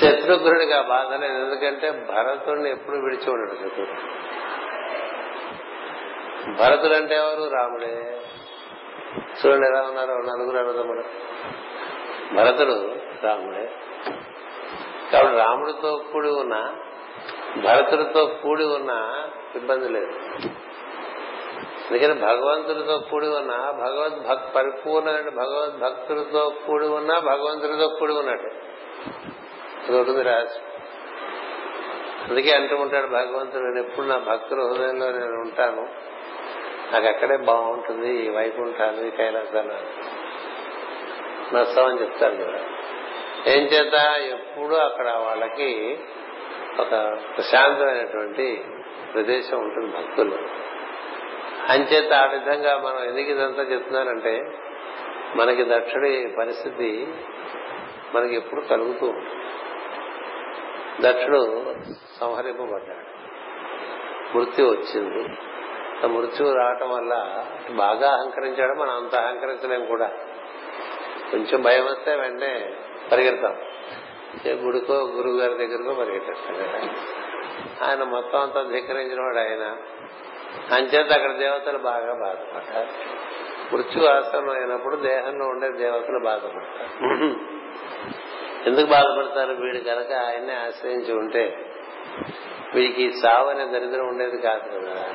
శత్రుఘ్నుడికి ఆ బాధ లేదు. ఎందుకంటే భరతుడిని ఎప్పుడు విడిచి ఉండడు శత్రుడు భరతుడు అంటే ఎవరు? రాముడే. చూడండి ఎలా ఉన్నారు నలుగురు అన్నదమ్ముడు భరతుడు రాముడే. కాబట్టి రాముడితో కూడి ఉన్న భరతుడితో కూడి ఉన్న ఇబ్బంది లేదు. అందుకని భగవంతుడితో కూడి ఉన్న భగవద్ భక్ పరిపూర్ణమైన భగవద్ భక్తుడితో కూడి ఉన్న భగవంతుడితో కూడి ఉన్నట్టు. అది రాజు అందుకే అంటూ ఉంటాడు భగవంతుడు నేను ఎప్పుడు నా భక్తుల హృదయంలో నేను ఉంటాను. నాకు అక్కడే బాగుంటుంది ఈ వైకుంఠాలు ఈ కైలాసాలు నష్టం అని. చెప్తారు కదా ఏం చేత? ఎప్పుడూ అక్కడ వాళ్ళకి ఒక ప్రశాంతమైనటువంటి ప్రదేశం ఉంటుంది భక్తులు. అంచేత ఆ విధంగా మనం ఎందుకు ఇదంతా చెప్తున్నానంటే మనకి దక్షుడి పరిస్థితి మనకి ఎప్పుడు కలుగుతూ ఉంటుంది. దక్షుడు సంహరింపబడ్డాడు. మృత్యు వచ్చింది. మృత్యువు రావటం వల్ల బాగా అహంకరించాడు మనం అంత అహంకరించలేం కూడా. కొంచెం భయం వస్తే వెంటనే పరిగెడతాం. గుడికో గురువు గారి దగ్గరకో పరిగెట్టేస్తాం కదా. ఆయన మొత్తం అంతా ధిక్కరించిన వాడు ఆయన. అంచేత అక్కడ దేవతలు బాగా బాధపడతారు మృత్యు ఆసనం అయినప్పుడు దేహంలో ఉండే దేవతలు బాధపడతారు. ఎందుకు బాధపడతారు? వీడు కనుక ఆయన్నే ఆశ్రయించి ఉంటే వీడికి సావు అనే దరిద్రం ఉండేది కాదు కదా.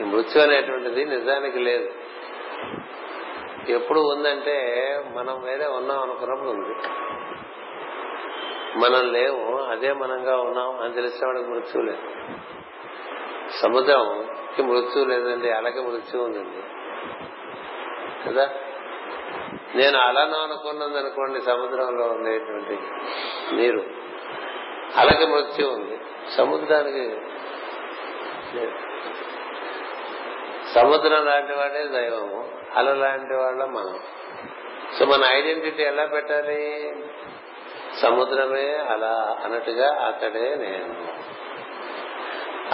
ఈ మృత్యు అనేటువంటిది నిజానికి లేదు. ఎప్పుడు ఉందంటే మనం వేరే ఉన్నాం అనుకున్నప్పుడు ఉంది. మనం లేవు అదే మనంగా ఉన్నాం అని తెలిసిన వాడికి మృత్యు లేదు. సముద్రంకి మృత్యు లేదండి అలాగే మృత్యు ఉందండి. కదా? నేను అలానో అనుకున్నది అనుకోండి సముద్రంలో ఉండేటువంటి నీరు. అలాగే మృత్యు ఉంది. సముద్రానికి సముద్రం లాంటి వాడే దైవము అల లాంటి వాళ్ళ మనం. సో మన ఐడెంటిటీ ఎలా పెట్టాలి? సముద్రమే అలా అన్నట్టుగా అతడే నేను.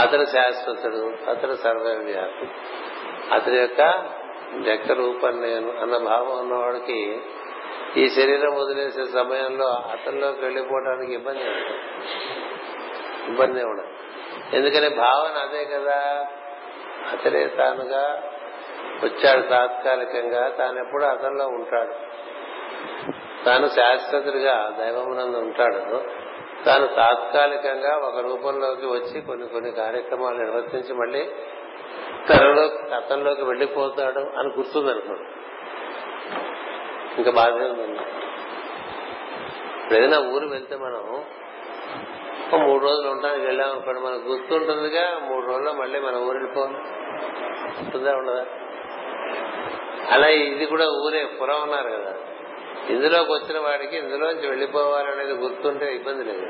అతడు శాశ్వతుడు అతడు సర్వవ్యాపి. అతడి యొక్క వ్యక్త రూపం నేను అన్న భావం ఉన్నవాడికి ఈ శరీరం వదిలేసే సమయంలో అతనిలోకి వెళ్ళిపోవడానికి ఇబ్బంది ఇబ్బంది ఉండదు. ఎందుకని? భావన అదే కదా. అతడే తానుగా వచ్చాడు తాత్కాలికంగా. తాను ఎప్పుడు అతనిలో ఉంటాడు. తాను శాశ్వతుడిగా దైవమునందు ఉంటాడు. తాను తాత్కాలికంగా ఒక రూపంలోకి వచ్చి కొన్ని కొన్ని కార్యక్రమాలు నిర్వర్తించి మళ్ళీ తనలో అతనిలోకి వెళ్ళిపోతాడు అని గుర్తుంది అనుకోండి ఇంకా బాధ ఉందండి ఏదైనా ఊరు వెళ్తే మనం ఒక మూడు రోజులు ఉండడానికి వెళ్ళాం. అనుకోండి మనకు గుర్తుంటుందిగా మూడు రోజుల్లో మళ్ళీ మన ఊరు వెళ్ళిపోవాలి ఉంటుందా ఉండదా? అలా ఇది కూడా ఊరే పురం ఉన్నారు కదా. ఇందులోకి వచ్చిన వాడికి ఇందులోంచి వెళ్ళిపోవాలనేది గుర్తుంటే ఇబ్బంది లేదు.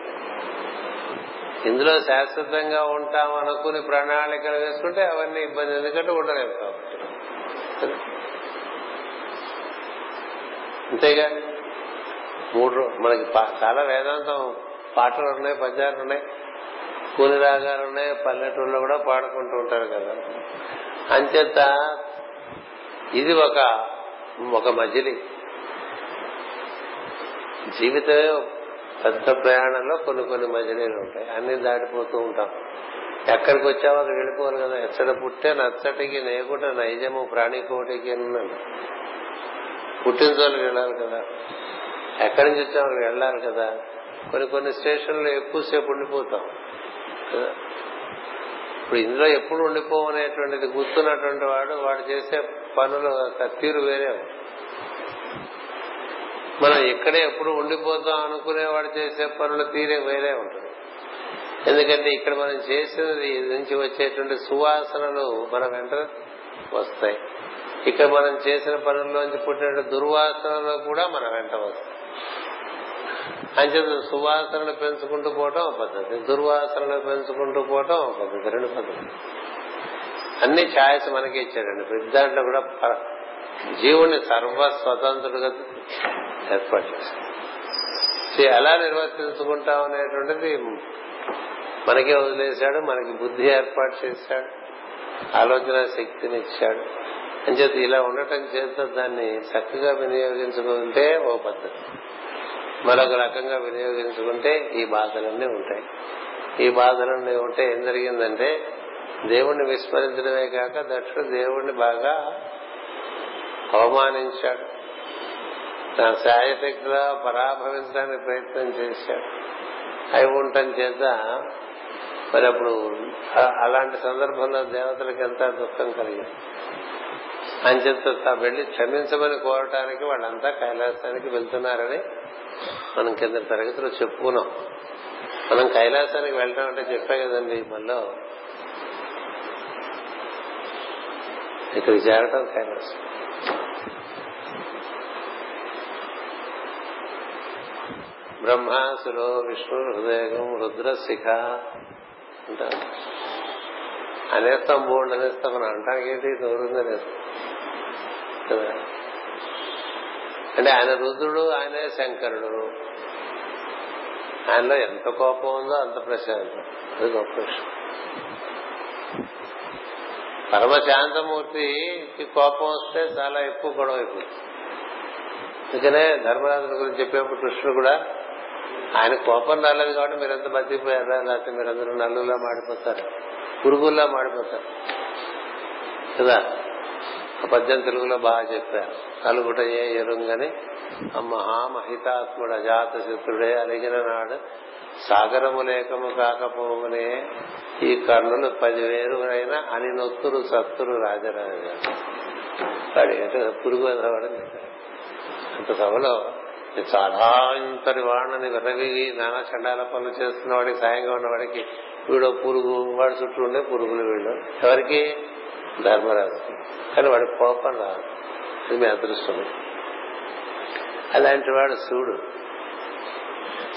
ఇందులో శాశ్వతంగా ఉంటాం అనుకుని ప్రణాళికలు వేసుకుంటే అవన్నీ ఇబ్బంది ఎందుకంటే ఉండలేము కాబట్టి. అంతేగా? మూడు మనకి చాలా వేదాంతం పాటలు ఉన్నాయి పద్యాలు ఉన్నాయి కూలి రాగాలు ఉన్నాయి పల్లెటూరులో కూడా పాడుకుంటూ ఉంటారు కదా. అంచేత ఇది ఒక ఒక మజిలి. జీవితమే పెద్ద ప్రయాణంలో కొన్ని కొన్ని మజిలీలు ఉంటాయి. అన్ని దాటిపోతూ ఉంటాం. ఎక్కడికి వచ్చావో అక్కడ వెళ్ళిపోవాలి కదా. ఎచ్చట పుట్టే నచ్చటికి నేకుట నైజము ప్రాణికోటికి అన్నాడు పుట్టిన చోటుకి వెళ్ళాలి కదా. ఎక్కడి నుంచి వచ్చాం అక్కడికి వెళ్ళాలి కదా. కొన్ని కొన్ని స్టేషన్లో ఎక్కువసేపు ఉండిపోతాం. కదా? ఇప్పుడు ఇందులో ఎప్పుడు ఉండిపోవనేటువంటిది గుర్తున్నటువంటి వాడు వాడు చేసే పనులు తీరు వేరే. మనం ఇక్కడే ఎప్పుడు ఉండిపోతాం అనుకునే వాడు చేసే పనుల తీరే వేరే ఉంటుంది. ఎందుకంటే ఇక్కడ మనం చేసినది నుంచి వచ్చేటువంటి సువాసనలు మన వెంట వస్తాయి. ఇక్కడ మనం చేసిన పనుల్లోంచి పుట్టిన దుర్వాసనలు కూడా మన వెంట వస్తాయి. అంచేత సువాసనలు పెంచుకుంటూ పోవటం ఒక పద్ధతి. దుర్వాసనలు పెంచుకుంటూ పోవటం ఒక పద్ధతి. రెండు పద్ధతులు. అన్ని ఛాయస్ మనకి ఇచ్చాడండి. పెద్దాంట్లో దాంట్లో కూడా జీవుని సర్వ స్వతంత్రుడుగా ఏర్పాటు చేశాడు ఎలా నిర్వర్తించుకుంటాం అనేటువంటిది మనకే వదిలేశాడు మనకి బుద్ధి ఏర్పాటు చేశాడు ఆలోచన శక్తిని ఇచ్చాడు అంచేత ఇలా ఉండటం చేత దాన్ని చక్కగా వినియోగించుకుంటే ఓ పద్ధతి. మరొక రకంగా వినియోగించుకుంటే ఈ బాధలన్నీ ఉంటాయి. ఈ బాధలన్నీ ఉంటే ఏం జరిగిందంటే దేవుణ్ణి విస్మరించడమే కాక దక్షుడు దేవుణ్ణి బాగా అవమానించాడు. తన శాయశక్తిలో పరాభవించడానికి ప్రయత్నం చేశాడు. అయి ఉండటం చేత మరి అప్పుడు అలాంటి సందర్భంలో దేవతలకు ఎంత దుఃఖం కలిగింది. అంచేత తా- వెళ్ళి క్షమించమని కోరటానికి వాళ్ళంతా కైలాసానికి వెళ్తున్నారని మనం కింద తరగతిలో చెప్పుకున్నాం. మనం కైలాసానికి వెళ్ళడం అంటే చెప్పా కదండి మళ్ళీ ఇక్కడ చేరటం కైలాసం. బ్రహ్మాసురో విష్ణు హృదయం రుద్రశిఖ అంటారు అనేస్తాం బోర్డు అనేస్తాం మనం అంటానికి ఏంటి దూరంగా అనేస్తాం. కదా? అంటే ఆయన రుద్రుడు ఆయనే శంకరుడు. ఆయనలో ఎంత కోపం ఉందో అంత ప్రశాంతం అది గొప్ప విషయం. పరమశాంతమూర్తికి కోపం వస్తే చాలా ఎక్కువ గొడవ అయిపోతుంది. అందుకనే ధర్మరాజుల గురించి చెప్పేప్పుడు కృష్ణుడు కూడా ఆయన కోపం రాలేదు కాబట్టి మీరంతా బతికిపోయారా? లేకపోతే మీరందరూ నల్లులా మాడిపోతారు? పురుగుల్లా మాడిపోతారు? కదా? ఆ పద్యం తెలుగులో బాగా చెప్పారు. కలుగుట ఏ ఎరుంగని మహామహితాత్ముడు అజాత శత్రుడే అలిగిన నాడు సాగరము లేకము కాకపోవనే ఈ కర్ణులు పదివేరునైనా అని నొత్తురు సత్తురు రాజరాజు వాడు ఏంటో పురుగు వాడని అంత సభలో చాలా ఇంతటి వాడిని విర్రవిగి నానా చండాల పనులు చేస్తున్న వాడికి సాయంగా ఉన్నవాడికి వీడో పురుగు వాడి చుట్టూ ఉండే పురుగులు వీళ్ళు. ఎవరికి? ధర్మరాజు కానీ వాడి కోపం రాదు. మీ అదృష్టం. అలాంటి వాడు శివుడు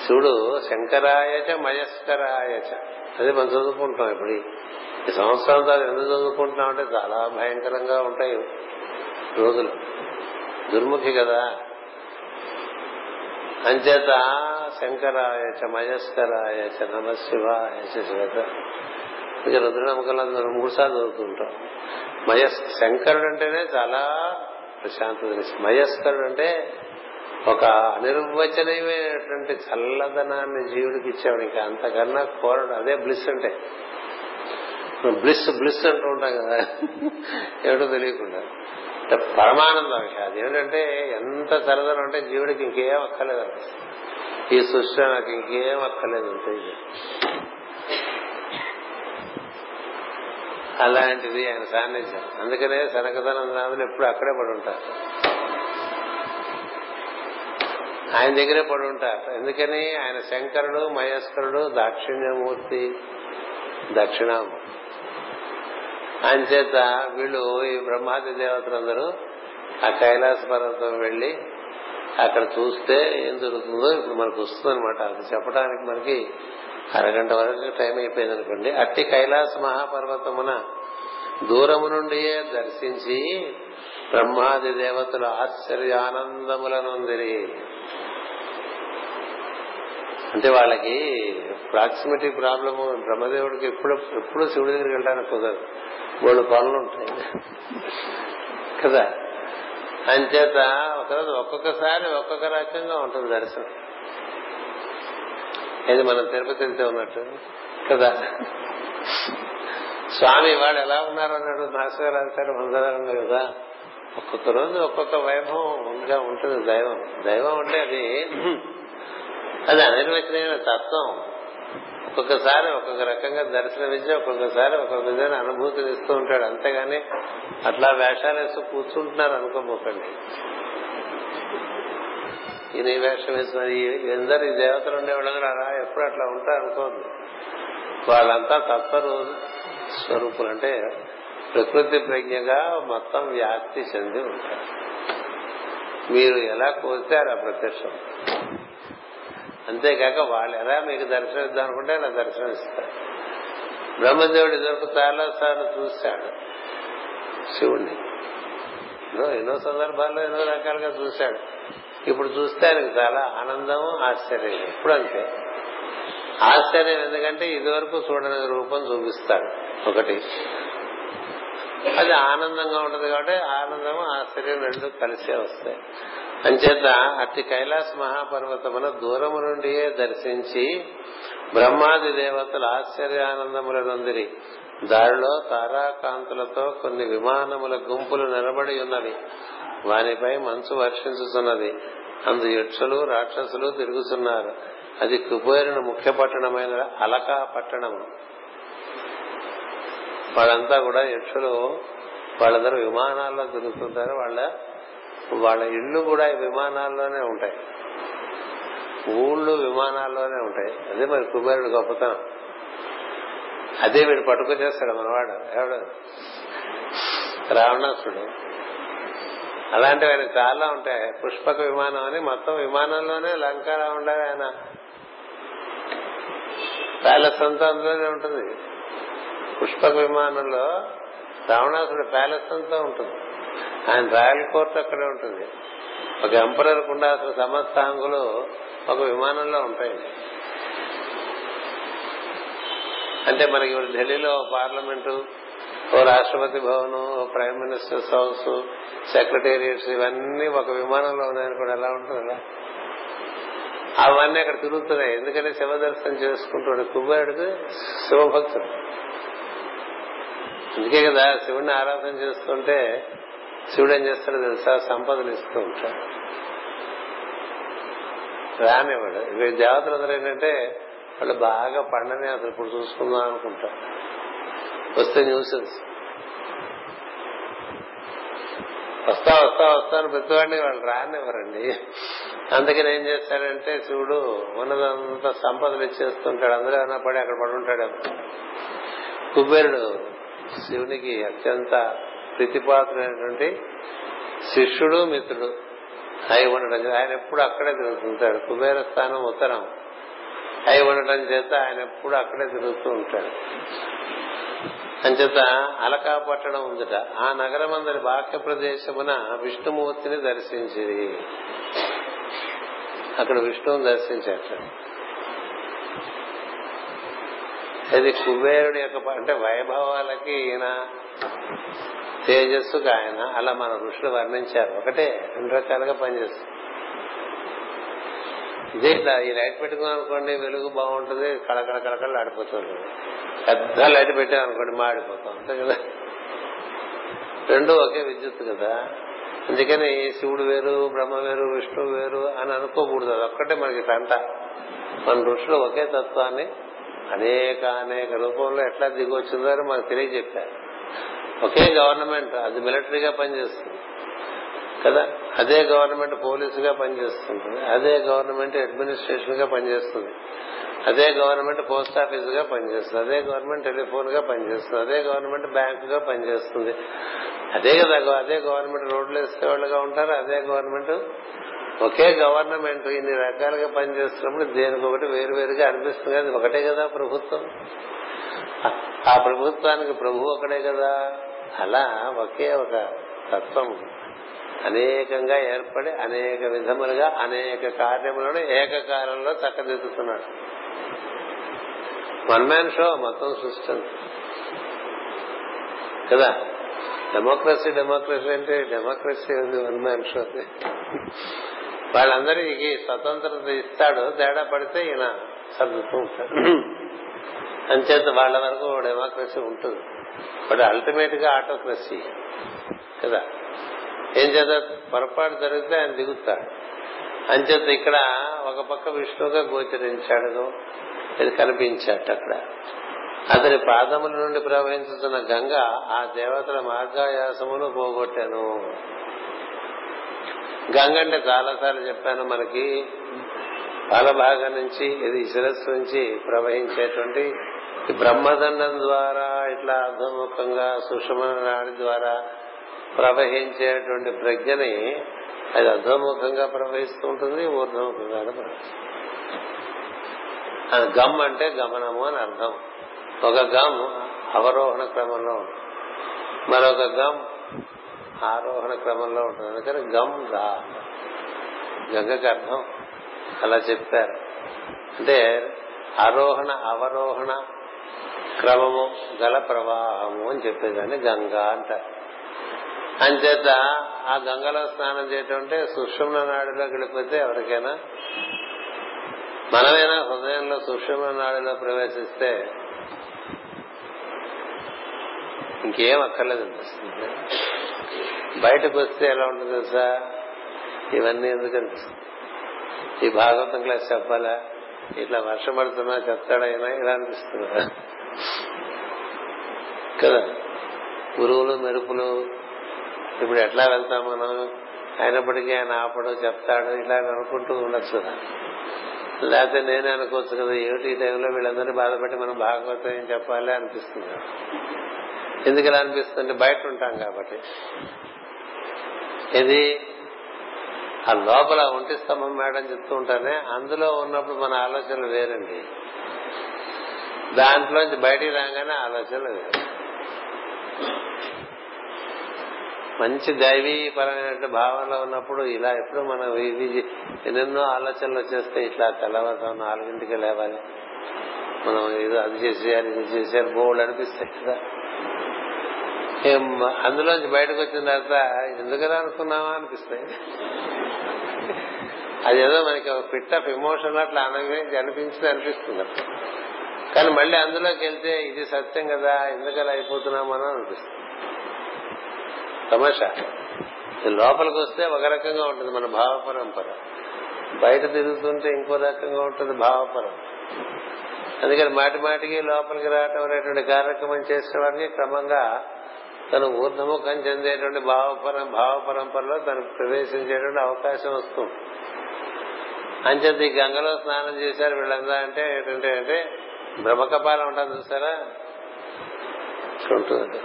శివుడు శంకరాయచ మయస్కరాయచ అది మనం చదువుకుంటాం ఇప్పుడు. ఈ- సంవత్సరం సంవత్సరాలు ఎందుకు చదువుకుంటున్నాం అంటే చాలా భయంకరంగా ఉంటాయి రోజులు. దుర్ముఖి కదా. అంచేత శంకరాయచ మయస్కరాయచ నమ శివాయచ శ్వేత. ఇక రుద్రనమ్మకంలో మూడు సార్లు చదువుతుంటాం. మయస్ శంకరుడు అంటేనే చాలా ప్రశాంతత. మయస్కరుడు అంటే ఒక అనిర్వచనీయమైనటువంటి చల్లదనాన్ని జీవుడికి ఇచ్చేవాడు ఇంకా అంతకన్నా కోరడు. అదే బ్లిస్ అంటే. బ్లిస్ బ్లిస్ అంటూ ఉంటాం కదా. ఏమిటో తెలియకుండా. పరమానందం అది ఏంటంటే ఎంత చల్లదనం అంటే జీవుడికి ఇంకేం అక్కర్లేదు ఈ సృష్టి నాకు ఇంకేం అక్కర్లేదు అంతే. అలాంటిది ఆయన సాన్నిధ్యం. అందుకనే సనకతనందాదులు ఎప్పుడు అక్కడే పడి ఉంటారు. ఆయన దగ్గరే పడి ఉంటారు ఎందుకని? ఆయన శంకరుడు మహేశ్వరుడు దాక్షిణ్యమూర్తి దక్షిణామూర్తి ఆయన చేత వీళ్ళు ఈ బ్రహ్మాది దేవతలందరూ ఆ కైలాస పర్వతం వెళ్ళి అక్కడ చూస్తే ఏం జరుగుతుందో ఇప్పుడు మనకు వస్తుంది అనమాట అది చెప్పడానికి మనకి అరగంట వరకు టైం అయిపోయింది అనుకోండి. అట్టి కైలాస మహాపర్వతమున దూరము నుండియే దర్శించి బ్రహ్మాది దేవతలు ఆశ్చర్యానందములనుందిరి. అంటే వాళ్ళకి ప్రాక్సిమిటీ ప్రాబ్లము బ్రహ్మదేవుడికి ఎప్పుడు ఎప్పుడు శివుడి దగ్గరికి వెళ్ళడానికి కుదరదు. మూడు పనులు ఉంటాయి. కదా? అంచేత ఒకరోజు ఒక్కొక్కసారి ఒక్కొక్క రకంగా ఉంటుంది దర్శనం. ఇది మనం తిరుపతి వెళ్తే ఉన్నట్టు? కదా? స్వామి వాడు ఎలా ఉన్నారు అన్నాడు నాశగా అంటారు మందరం కదా ఒక్కొక్క రోజు ఒక్కొక్క వైభవం ఉండగా ఉంటుంది దైవం. దైవం అంటే అది అది అనిర్వచనమైన తత్వం. ఒక్కొక్కసారి ఒక్కొక్క రకంగా దర్శనమిచ్చి ఒక్కొక్కసారి ఒక్కొక్క విధమైన అనుభూతిని ఇస్తూ ఉంటాడు. అంతేగాని అట్లా వేషాలు వేస్తూ కూర్చుంటున్నారు అనుకోబోకండి. ఈయన ఈ వేషం వేస్తున్నారు ఎందరు ఈ దేవతలు ఉండేవాళ్ళందరూ అలా ఎప్పుడు అట్లా ఉంటారు అనుకోండి వాళ్ళంతా తత్వరు స్వరూపులు. అంటే ప్రకృతి ప్రజ్ఞగా మొత్తం వ్యాప్తి చెంది ఉంటారు. మీరు ఎలా కోసారు ఆ ప్రత్యక్షం? అంతేకాక వాళ్ళు ఎలా మీకు దర్శనం ఇద్దాం అనుకుంటే అలా దర్శనం ఇస్తారు. బ్రహ్మదేవుడు ఇదివరకు చాలా సార్లు చూశాడు. శివుణ్ణి. ఎన్నో ఎన్నో సందర్భాల్లో ఎన్నో రకాలుగా చూశాడు. ఇప్పుడు చూస్తే ఆయనకు చాలా ఆనందం ఆశ్చర్యం. ఇప్పుడు అంతే. ఆశ్చర్యం ఎందుకంటే ఇదివరకు చూడని రూపం చూపిస్తాడు ఒకటి. అది ఆనందంగా ఉంటుంది కాబట్టి ఆనందము ఆశ్చర్యం రెండు కలిసే వస్తాయి. అంచేత అట్టి కైలాస మహాపర్వతమున దూరము నుండియే దర్శించి బ్రహ్మాది దేవతలు ఆశ్చర్యానందములనందిరి. దారిలో తారాకాంతులతో కొన్ని విమానముల గుంపులు నిలబడి ఉన్నవి. వానిపై మంచు వర్షించుతున్నది అందు యక్షులు రాక్షసులు తిరుగుతున్నారు అది కుబేరుని ముఖ్య పట్టణమైన అలకా పట్టణము. వాళ్ళంతా కూడా యక్షులు వాళ్ళందరూ విమానాల్లో తిరుగుతుంటారు. వాళ్ళ వాళ్ళ ఇళ్ళు కూడా విమానాల్లోనే ఉంటాయి. ఊళ్ళు విమానాల్లోనే ఉంటాయి. అదే మరి కుబేరుడు గొప్పతనం. అదే వీడు పట్టుకొచ్చేస్తాడు మనవాడు. ఎవడు? రావణాసుడు. అలాంటివి ఆయన చాలా ఉంటాయి. పుష్పక విమానం అని మొత్తం విమానంలోనే లంకారా ఉండాలి ఆయన. ప్యాలెస్ అంతా అందులోనే ఉంటుంది. పుష్పక విమానంలో రావణాసుడు ప్యాలెస్ అంతా ఉంటుంది. ఆయన రాయల్ కోర్ట్ అక్కడే ఉంటుంది. ఒక ఎంపరర్ ఉండాల్సిన సమస్త అంగులు ఒక విమానంలో ఉంటాయండి అంటే మనకి ఇప్పుడు ఢిల్లీలో పార్లమెంటు ఓ రాష్ట్రపతి భవన్ ఓ ప్రైమ్ మినిస్టర్స్ హౌస్ సెక్రటేరియట్స్ ఇవన్నీ ఒక విమానంలో ఉన్నాయని కూడా ఎలా ఉంటుంది అలా అవన్నీ అక్కడ తిరుగుతున్నాయి. ఎందుకంటే శివ దర్శనం చేసుకుంటాడు కుబేరుడికి శివభక్తుడు. అందుకే కదా శివుణ్ణి ఆరాధన చేస్తుంటే శివుడు ఏం చేస్తాడో తెలుసా? సంపదలు ఇస్తూ ఉంటాడు. రానివ్వడు ఇవి దేవతలందరూ ఏంటంటే వాళ్ళు బాగా పండని అసలు ఇప్పుడు చూసుకుందాం అనుకుంటారు. వస్తే న్యూసెన్స్ వస్తా వస్తా వస్తాను ప్రతివాడిని వాళ్ళు రానివ్వరండి. అందుకని ఏం చేస్తాడంటే శివుడు ఉన్నదంతా సంపదలు ఇచ్చేస్తుంటాడు. అందరూ ఏమైనా పడి అక్కడ పడి ఉంటాడు కుబేరుడు శివునికి అత్యంత ప్రీతిపాత్రైనటువంటి శిష్యుడు మిత్రుడు అయి ఉండటం ఆయన ఎప్పుడు అక్కడే తిరుగుతుంటాడు. కుబేర స్థానం ఉత్తరం. అయి ఉండటం చేత ఆయన ఎప్పుడు అక్కడే తిరుగుతూ ఉంటాడు. అంచేత అలకా పట్టణం ఉందట. ఆ నగరం అందరి బాహ్య ప్రదేశమున విష్ణుమూర్తిని దర్శించింది అక్కడ విష్ణువుని దర్శించట. ఇది కుబేరుడి యొక్క అంటే వైభవాలకి ఈయన తేజస్సుకు ఆయన అలా మన ఋషులు వర్ణించారు. ఒకటే రెండు రకాలుగా పనిచేస్తుంది. ఇదే ఇట్లా ఈ లైట్ పెట్టుకున్నాం అనుకోండి వెలుగు బాగుంటుంది కళకళ కళకళ ఆడిపోతుంది పెద్ద లైట్ పెట్టాం అనుకోండి మాడిపోతాం. అంతే కదా? రెండు ఒకే విద్యుత్ కదా? అందుకని శివుడు వేరు బ్రహ్మ వేరు విష్ణు వేరు అని అనుకోకూడదు. అది ఒక్కటే మనకి సంట మన ఋషులు ఒకే తత్వాన్ని అనేక అనేక రూపంలో ఎట్లా దిగొచ్చిందో అని మనకు తెలియజెప్పారు. ఒకే గవర్నమెంట్ అది మిలిటరీగా పనిచేస్తుంది. కదా? అదే గవర్నమెంట్ పోలీసుగా పనిచేస్తుంటుంది. అదే గవర్నమెంట్ అడ్మినిస్ట్రేషన్గా పనిచేస్తుంది. అదే గవర్నమెంట్ పోస్ట్ ఆఫీస్గా పనిచేస్తుంది. అదే గవర్నమెంట్ టెలిఫోన్గా పనిచేస్తుంది. అదే గవర్నమెంట్ బ్యాంకు గా పనిచేస్తుంది. అదే కదా? అదే గవర్నమెంట్ రోడ్లు వేసే వాళ్ళుగా ఉంటారు? అదే గవర్నమెంట్ ఒకే గవర్నమెంట్ ఇన్ని రకాలుగా పనిచేస్తున్నప్పుడు దేనికొకటి వేరు వేరుగా అనిపిస్తుంది అది ఒకటే కదా ప్రభుత్వం. ఆ ప్రభుత్వానికి ప్రభు ఒకటే కదా. అలా ఒకే ఒక తత్వం అనేకంగా ఏర్పడి అనేక విధములుగా అనేక కార్యములను ఏకకాలంలో చక్కదిద్దుతున్నాడు. వన్ మ్యాన్ షో మొత్తం సృష్టి కదా? డెమోక్రసీ డెమోక్రసీ అంటే డెమోక్రసీ వన్ మ్యాన్ షో వాళ్ళందరికీ స్వతంత్రత ఇస్తాడు తేడా పడితే ఈయన సర్దుతూ ఉంటాడు. అంచేత వాళ్ళ వరకు డెమోక్రసీ ఉంటుంది. బట్ అల్టిమేట్గా ఆటోక్రసీ కదా? ఏం చేత? పొరపాటు జరిగితే ఆయన దిగుతాడు. అంచేత ఇక్కడ ఒక పక్క విష్ణువుగా గోచరించాడు ఇది కనిపించాడు అక్కడ. అతని పాదముల నుండి ప్రవహించుతున్న గంగ ఆ దేవతల మార్గాయాసమును పోగొట్టాను. గంగ అంటే చాలాసార్లు చెప్పాను మనకి పాలభాగం నుంచి ఇది శిరస్సు నుంచి ప్రవహించేటువంటి బ్రహ్మదండం ద్వారా ఇట్లా అధోముఖంగా సుషమ నాడి ద్వారా ప్రవహించేటువంటి ప్రజ్ఞని అది అధోముఖంగా ప్రవహిస్తూ ఉంటుంది ఊర్ధముఖంగా ప్రవహిస్తుంది గమ్ అంటే గమనము అని అర్థం. ఒక గమ్ అవరోహణ క్రమంలో ఉంటుంది. మరొక గమ్ ఆరోహణ క్రమంలో ఉంటుంది. అందుకని గమ్గా. గంగకి అర్థం అలా చెప్పారు. అంటే ఆరోహణ అవరోహణ క్రమము గల ప్రవాహము అని చెప్పేదాన్ని గంగా అంటారు. అంచేత ఆ గంగలో స్నానం చేయటం అంటే సుషుమ్న నాడిలోకి వెళ్ళిపోతే ఎవరికైనా మనమైనా హృదయంలో సుషుమ్న నాడులో ప్రవేశిస్తే ఇంకేం అక్కర్లేదు అనిపిస్తుంది బయటకు వస్తే ఎలా ఉంటుంది తెలుసా? ఇవన్నీ ఎందుకు అనిపిస్తుంది? ఈ భాగవతం క్లాస్ చెప్పాలా? ఇట్లా వర్షం పడుతున్నా చెప్తాడైనా ఇలా అనిపిస్తుంది కదా. గురువులు మెరుపులు ఇప్పుడు ఎట్లా వెళ్తాం మనం? అయినప్పటికీ ఆయన ఆపడు చెప్తాడు ఇలా అనుకుంటూ ఉండొచ్చు కదా. లేకపోతే నేనే అనుకోవచ్చు కదా ఏమిటి ఈ టైంలో వీళ్ళందరినీ బాధపడి మనం భాగవతం ఏం చెప్పాలి అనిపిస్తుంది ఎందుకు ఇలా అనిపిస్తుంది? బయట ఉంటాం కాబట్టి. ఇది ఆ లోపల ఒంటి స్తంభం మేడం చెప్తూ ఉంటానే అందులో ఉన్నప్పుడు మన ఆలోచనలు వేరండి. దాంట్లోంచి బయటికి రాగానే ఆలోచనలు వేరు. మంచి దైవీ పరమైన భావనలో ఉన్నప్పుడు ఇలా ఎప్పుడు మనం ఇది ఎన్నెన్నో ఆలోచనలు వచ్చేస్తే ఇట్లా తెల్లవారుతాం నాలుగింటికి లేవాలి. మనం ఏదో అది చేసేయాలి ఇది చేసేయాలి బోళ్ళు అనిపిస్తాయి కదా. అందులోంచి బయటకు వచ్చిన తర్వాత ఎందుకలా అనుకున్నావా అనిపిస్తాయి. అదేదో మనకి ఒక ఫిట్ ఆఫ్ ఎమోషన్ అట్లా అనుభవించి అనిపించింది అనిపిస్తుంది. కానీ మళ్ళీ అందులోకి వెళ్తే ఇది సత్యం కదా ఎందుకలా అయిపోతున్నామని అనిపిస్తుంది. తమాషా. లోపలికి వస్తే ఒక రకంగా ఉంటుంది మన భావ పరంపర. బయట తిరుగుతుంటే ఇంకో రకంగా ఉంటుంది భావపరం అందుకని మాటి మాటికి లోపలికి రావటం అనేటువంటి కార్యక్రమం చేసిన వారికి క్రమంగా తను ఊర్ధముఖం చెందేటువంటి భావపరం భావ పరంపరలో తను ప్రవేశించేటువంటి అవకాశం వస్తుంది. అంచేత ఈ గంగలో స్నానం చేశారు వీళ్ళందా అంటే ఏంటంటే అంటే బ్రహ్మకపాలం ఉంటుంది చూసారా? ఉంటుంది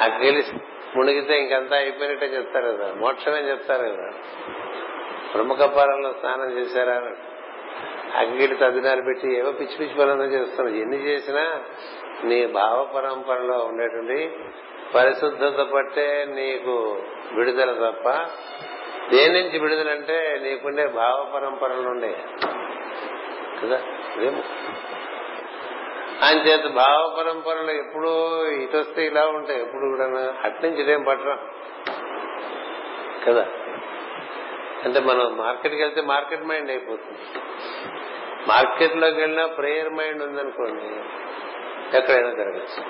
అక్కడికి మునిగితే ఇంకంతా అయిపోయినట్టే చెప్తారు కదా. మోక్షమే చెప్తారు కదా? బ్రహ్మకపాలంలో స్నానం చేశారా? అగ్గిడి తదినాలు పెట్టి ఏవో పిచ్చి పిచ్చి పనులు చేస్తున్నారు. ఎన్ని చేసినా నీ భావ పరంపరలో ఉండేటువంటి పరిశుద్ధత పట్టే నీకు విడుదల తప్ప దేని నుంచి విడుదలంటే నీకుండే భావ పరంపరలు నుండే కదా? ఆయన చేత భావ పరంపరలు ఎప్పుడూ ఇటు వస్తే ఇలా ఉంటాయి. ఎప్పుడు కూడా అట్నుంచి ఇదేం పట్టడం కదా? అంటే మనం మార్కెట్కి వెళ్తే మార్కెట్ మైండ్ అయిపోతుంది. మార్కెట్లోకి వెళ్ళినా ప్రేయర్ మైండ్ ఉందనుకోండి ఎక్కడైనా తిరగచ్చు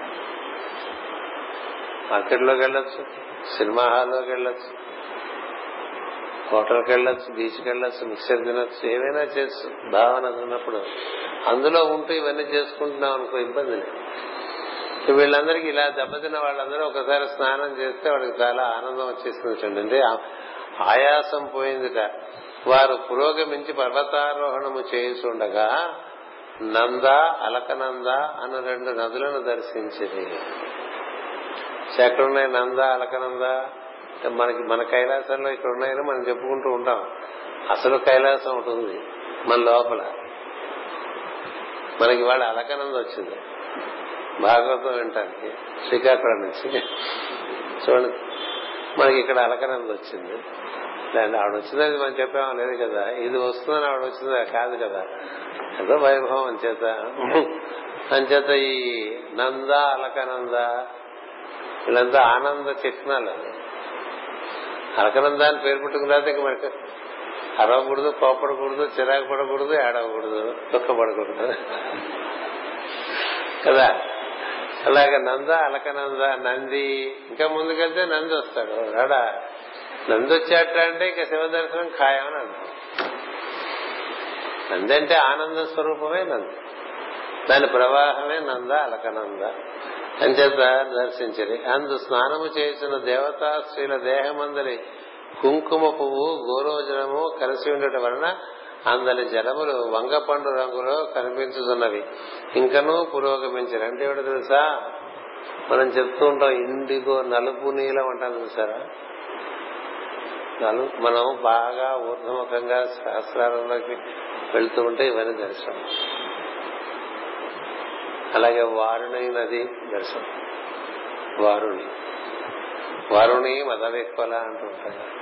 మార్కెట్లోకి వెళ్ళొచ్చు సినిమా హాల్లోకి వెళ్ళొచ్చు హోటల్కి వెళ్ళొచ్చు బీచ్కి వెళ్ళొచ్చు మిక్సర్ తినొచ్చు ఏమైనా చేస్తు భావన ఉన్నప్పుడు అందులో ఉంటూ ఇవన్నీ చేసుకుంటున్నాం అనుకో ఇబ్బంది లేదు. వీళ్ళందరికీ ఇలా దెబ్బతిన్న వాళ్ళందరూ ఒకసారి స్నానం చేస్తే వాళ్ళకి చాలా ఆనందం వచ్చేసింది చూడండి. ఆయాసం పోయిందిట. వారు పురోగమించి పర్వతారోహణము చేయుచుండగా నంద అలకనంద అన్న రెండు నదులను దర్శించింది. ఎక్కడున్నాయి నంద అలకనంద? మనకి మన కైలాసంలో ఇక్కడ ఉన్నాయని మనం చెప్పుకుంటూ ఉంటాం. అసలు కైలాసం ఉంటుంది మన లోపల. మనకి వాళ్ళ అలకనంద వచ్చింది. భాగవతం వింటానికి శ్రీకాకుళం నుంచి. చూడండి మనకి ఇక్కడ అలకనంద వచ్చింది. లేదంటే ఆవిడ వచ్చిందని మనం చెప్పామో? లేదు కదా. ఇది వస్తుందని ఆవిడ వచ్చిందా? కాదు కదా. ఏదో వైభవం అంచేత. అంచేత ఈ నంద అలకనంద వీళ్ళంతా ఆనంద చిహ్నాలు అలకనంద అని పేరు పెట్టుకున్న ఇంకా మనకి అరవకూడదు కోపడకూడదు చిరాకు పడకూడదు ఏడవకూడదు దుఃఖపడకూడదు. కదా? అలాగే నంద అలకనంద నంది. ఇంకా ముందుకెళ్తే నంది వస్తాడు. రాడా? నంది వచ్చేట అంటే ఇక శివ దర్శనం ఖాయమని అంటాం నంది అంటే ఆనంద స్వరూపమే నంది. దాని ప్రవాహమే నంద అలకనంద. అంచేత దర్శించరి. అందు స్నానము చేసిన దేవతా స్త్రీల దేహమందరి కుంకుమ పువ్వు గోరోజనము కలిసి ఉండటం వలన అందరి జలములు వంగపండు రంగులో కనిపించుతున్నవి. ఇంకనూ పురోగమించారు అంటే ఏమిటో తెలుసా? మనం చెప్తూ ఉంటాం ఇండిగో నలుపు నీలం అంటాం చూసారా నలు మనం బాగా ఊర్ధముఖంగా శాస్త్రాలలోకి వెళ్తూ ఉంటే ఇవన్నీ దర్శనం. అలాగే వారుణి నది దర్శనం. వారుణి. వారుణి మదవెక్వల అంటుంటారు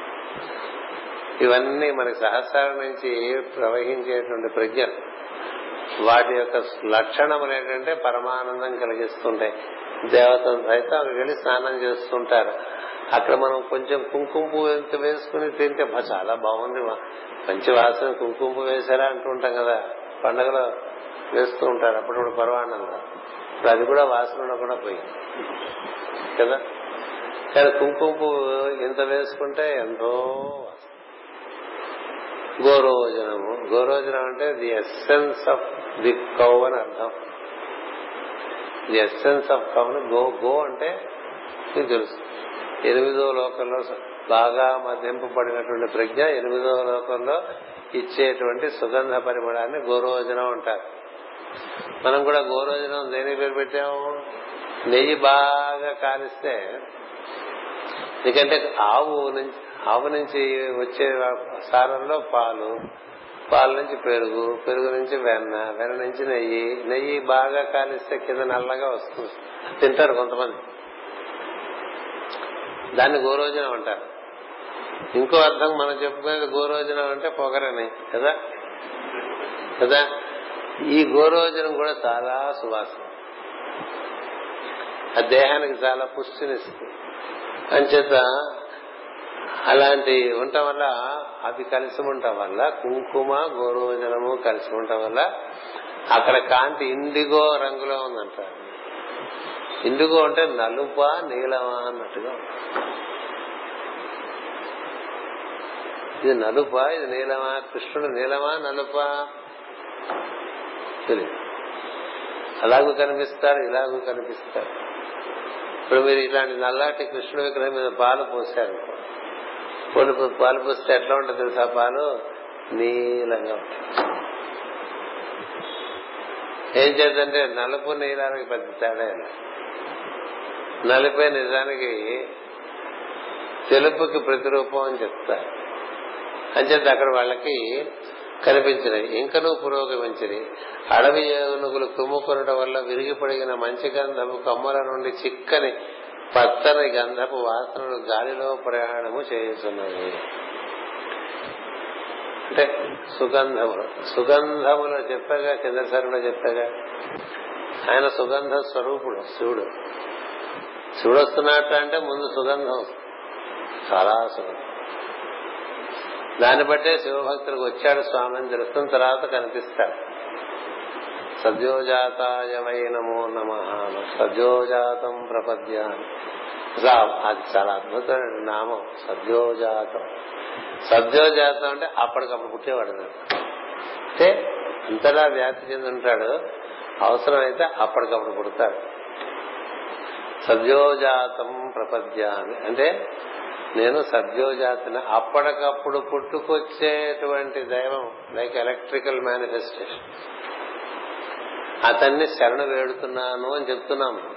ఇవన్నీ మనకి సహస్రాల నుంచి ప్రవహించేటువంటి ప్రజ్ఞలు. వాటి యొక్క లక్షణములు ఏంటంటే పరమానందం కలిగిస్తుంటాయి. దేవతలు సైతం అవి వెళ్ళి స్నానం చేస్తుంటారు. అక్కడ మనం కొంచెం కుంకుమ పువ్వు ఎంత వేసుకుని తింటే చాలా బాగుంది మంచి వాసన కుంకుమ పువ్వు వేసారా అంటూ ఉంటాం కదా. పండగలో వేస్తూ ఉంటారు. అప్పుడు పర్వాణంగా ఇప్పుడు అది కూడా వాసన ఉండకుండా పోయింది. కదా? కానీ కుంకుమ పువ్వు ఇంత వేసుకుంటే ఎంతో గోరోజనము. గోరోజనం అంటే the essence of the cow అని అర్థం. ది ఎస్సెన్స్ ఆఫ్ కౌ గో గో అంటే మీకు తెలుసు. ఎనిమిదో లోకంలో బాగా మదింపబడినటువంటి ప్రజ్ఞ ఎనిమిదో లోకంలో ఇచ్చేటువంటి సుగంధ పరిమళాన్ని గోరోజనం అంటారు. మనం కూడా గోరోజనం దేని పేరు పెట్టాము? నెయ్యి బాగా కాలిస్తే ఎందుకంటే ఆవు నుంచి ఆవు నుంచి వచ్చే సారంలో పాలు పాల నుంచి పెరుగు పెరుగు నుంచి వెన్న వెన్న నుంచి నెయ్యి నెయ్యి బాగా కాలిస్తే కింద నల్లగా వస్తుంది. తింటారు కొంతమంది. దాన్ని గోరోజనం అంటారు. ఇంకో అర్థం మనం చెప్పుకునేది గోరోజనం అంటే పొగరని కదా? కదా? ఈ గోరోజనం కూడా చాలా సువాసన. ఆ దేహానికి చాలా పుష్టినిస్తుంది. అంచేత అలాంటి ఉండటం వల్ల అవి కలిసి ఉండటం వల్ల కుంకుమ గోరోజనము కలిసి ఉండటం వల్ల అక్కడ కాంతి ఇండిగో రంగులో ఉందంటారు. ఎందుకు అంటే నలుపా నీలమా అన్నట్టుగా ఇది నలుపా ఇది నీలమా కృష్ణుడు నీలమా నలుపా? తెలియదు అలాగూ కనిపిస్తాడు ఇలాగూ కనిపిస్తాడు ఇప్పుడు మీరు ఇలాంటి నల్లాటి కృష్ణుడి విగ్రహం మీద పాలు పోసారు పాలు పాలు పోస్తే ఎట్లా ఉంటుంది తెలుసా పాలు? నీలంగా ఉంటుంది. ఏం చేద్దంటే నలుపు నీలానికి పెద్ద తేడా నలిపే నిజానికి తెలుపుకి ప్రతిరూపం అని చెప్తారు అంచేత అక్కడ వాళ్ళకి కనిపించినవి. ఇంకనూ పురోగమించినవి. అడవి ఏనుగులు తుమ్ముకొనడం వల్ల విరిగిపడిగిన మంచి గంధము కమ్మల నుండి చిక్కని పచ్చని గంధపు వాసనలు గాలిలో ప్రయాణము చేస్తున్నవి అంటే సుగంధములు సుగంధములు చెప్పగా కిందసారి చెప్పగా ఆయన సుగంధ స్వరూపుడు శివుడు. చూడొస్తున్నట్టు అంటే ముందు సుగంధం చాలా సుగంధం. దాన్ని బట్టే శివభక్తులకు వచ్చాడు స్వామి అని తెలుస్తున్న తర్వాత కనిపిస్తాడు. సద్యోజాతాయ వై నమో నమ సద్యోజాతం ప్రపద్య అది చాలా అద్భుతమైన నామం. సద్యోజాతం. సద్యోజాతం అంటే అప్పటికప్పుడు పుట్టేవాడు అంటే అంతలా వ్యాప్తి చెంది ఉంటాడు. అవసరమైతే అప్పటికప్పుడు పుడతాడు. సద్యోజాతం ప్రపద్యామి. అంటే నేను సద్యోజాతిని అప్పటికప్పుడు పుట్టుకొచ్చేటువంటి దైవం లైక్ ఎలక్ట్రికల్ మేనిఫెస్టేషన్ అతన్ని శరణ వేడుతున్నాను అని చెప్తున్నాం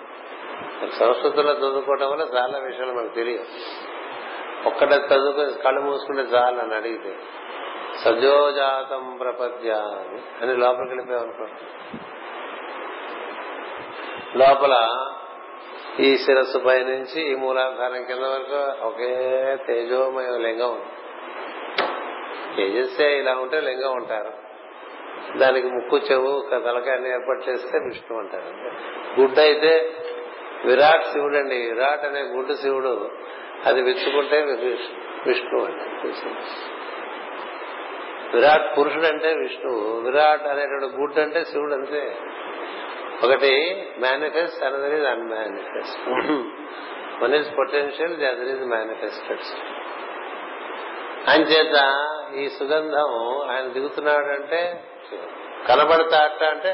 సంస్కృతంలో చదువుకోవడం వల్ల చాలా విషయాలు మనకు తెలియదు ఒక్కటే చదువుకుని కళ్ళు మూసుకుంటే చాలు అని అడిగితే సజోజాతం ప్రపద్య అని లోపలికి వెళ్ళిపోయామనుకో లోపల ఈ శిరస్సు పై నుంచి ఈ మూలాధారం కింద వరకు ఒకే తేజోమయ లింగం ఉంది. తేజస్సే ఇలా ఉంటే లింగం ఉంటారు దానికి ముక్కు చెవు తలకాయన్ని ఏర్పాటు చేస్తే విష్ణు అంటారు. గుడ్డ అయితే విరాట్ శివుడు అండి విరాట్ అనే గుడ్డు శివుడు. అది విచ్చుకుంటే విష్ణు అంటారు. విరాట్ పురుషుడు అంటే విష్ణువు విరాట్ అనేటువంటి గుడ్డు అంటే శివుడు అంతే. ఒకటి manifest another is unmanifest one is potential the other is manifested అంచేత ఈ సుగంధం ఆయన దిగుతున్నాడంటే కనబడతాట అంటే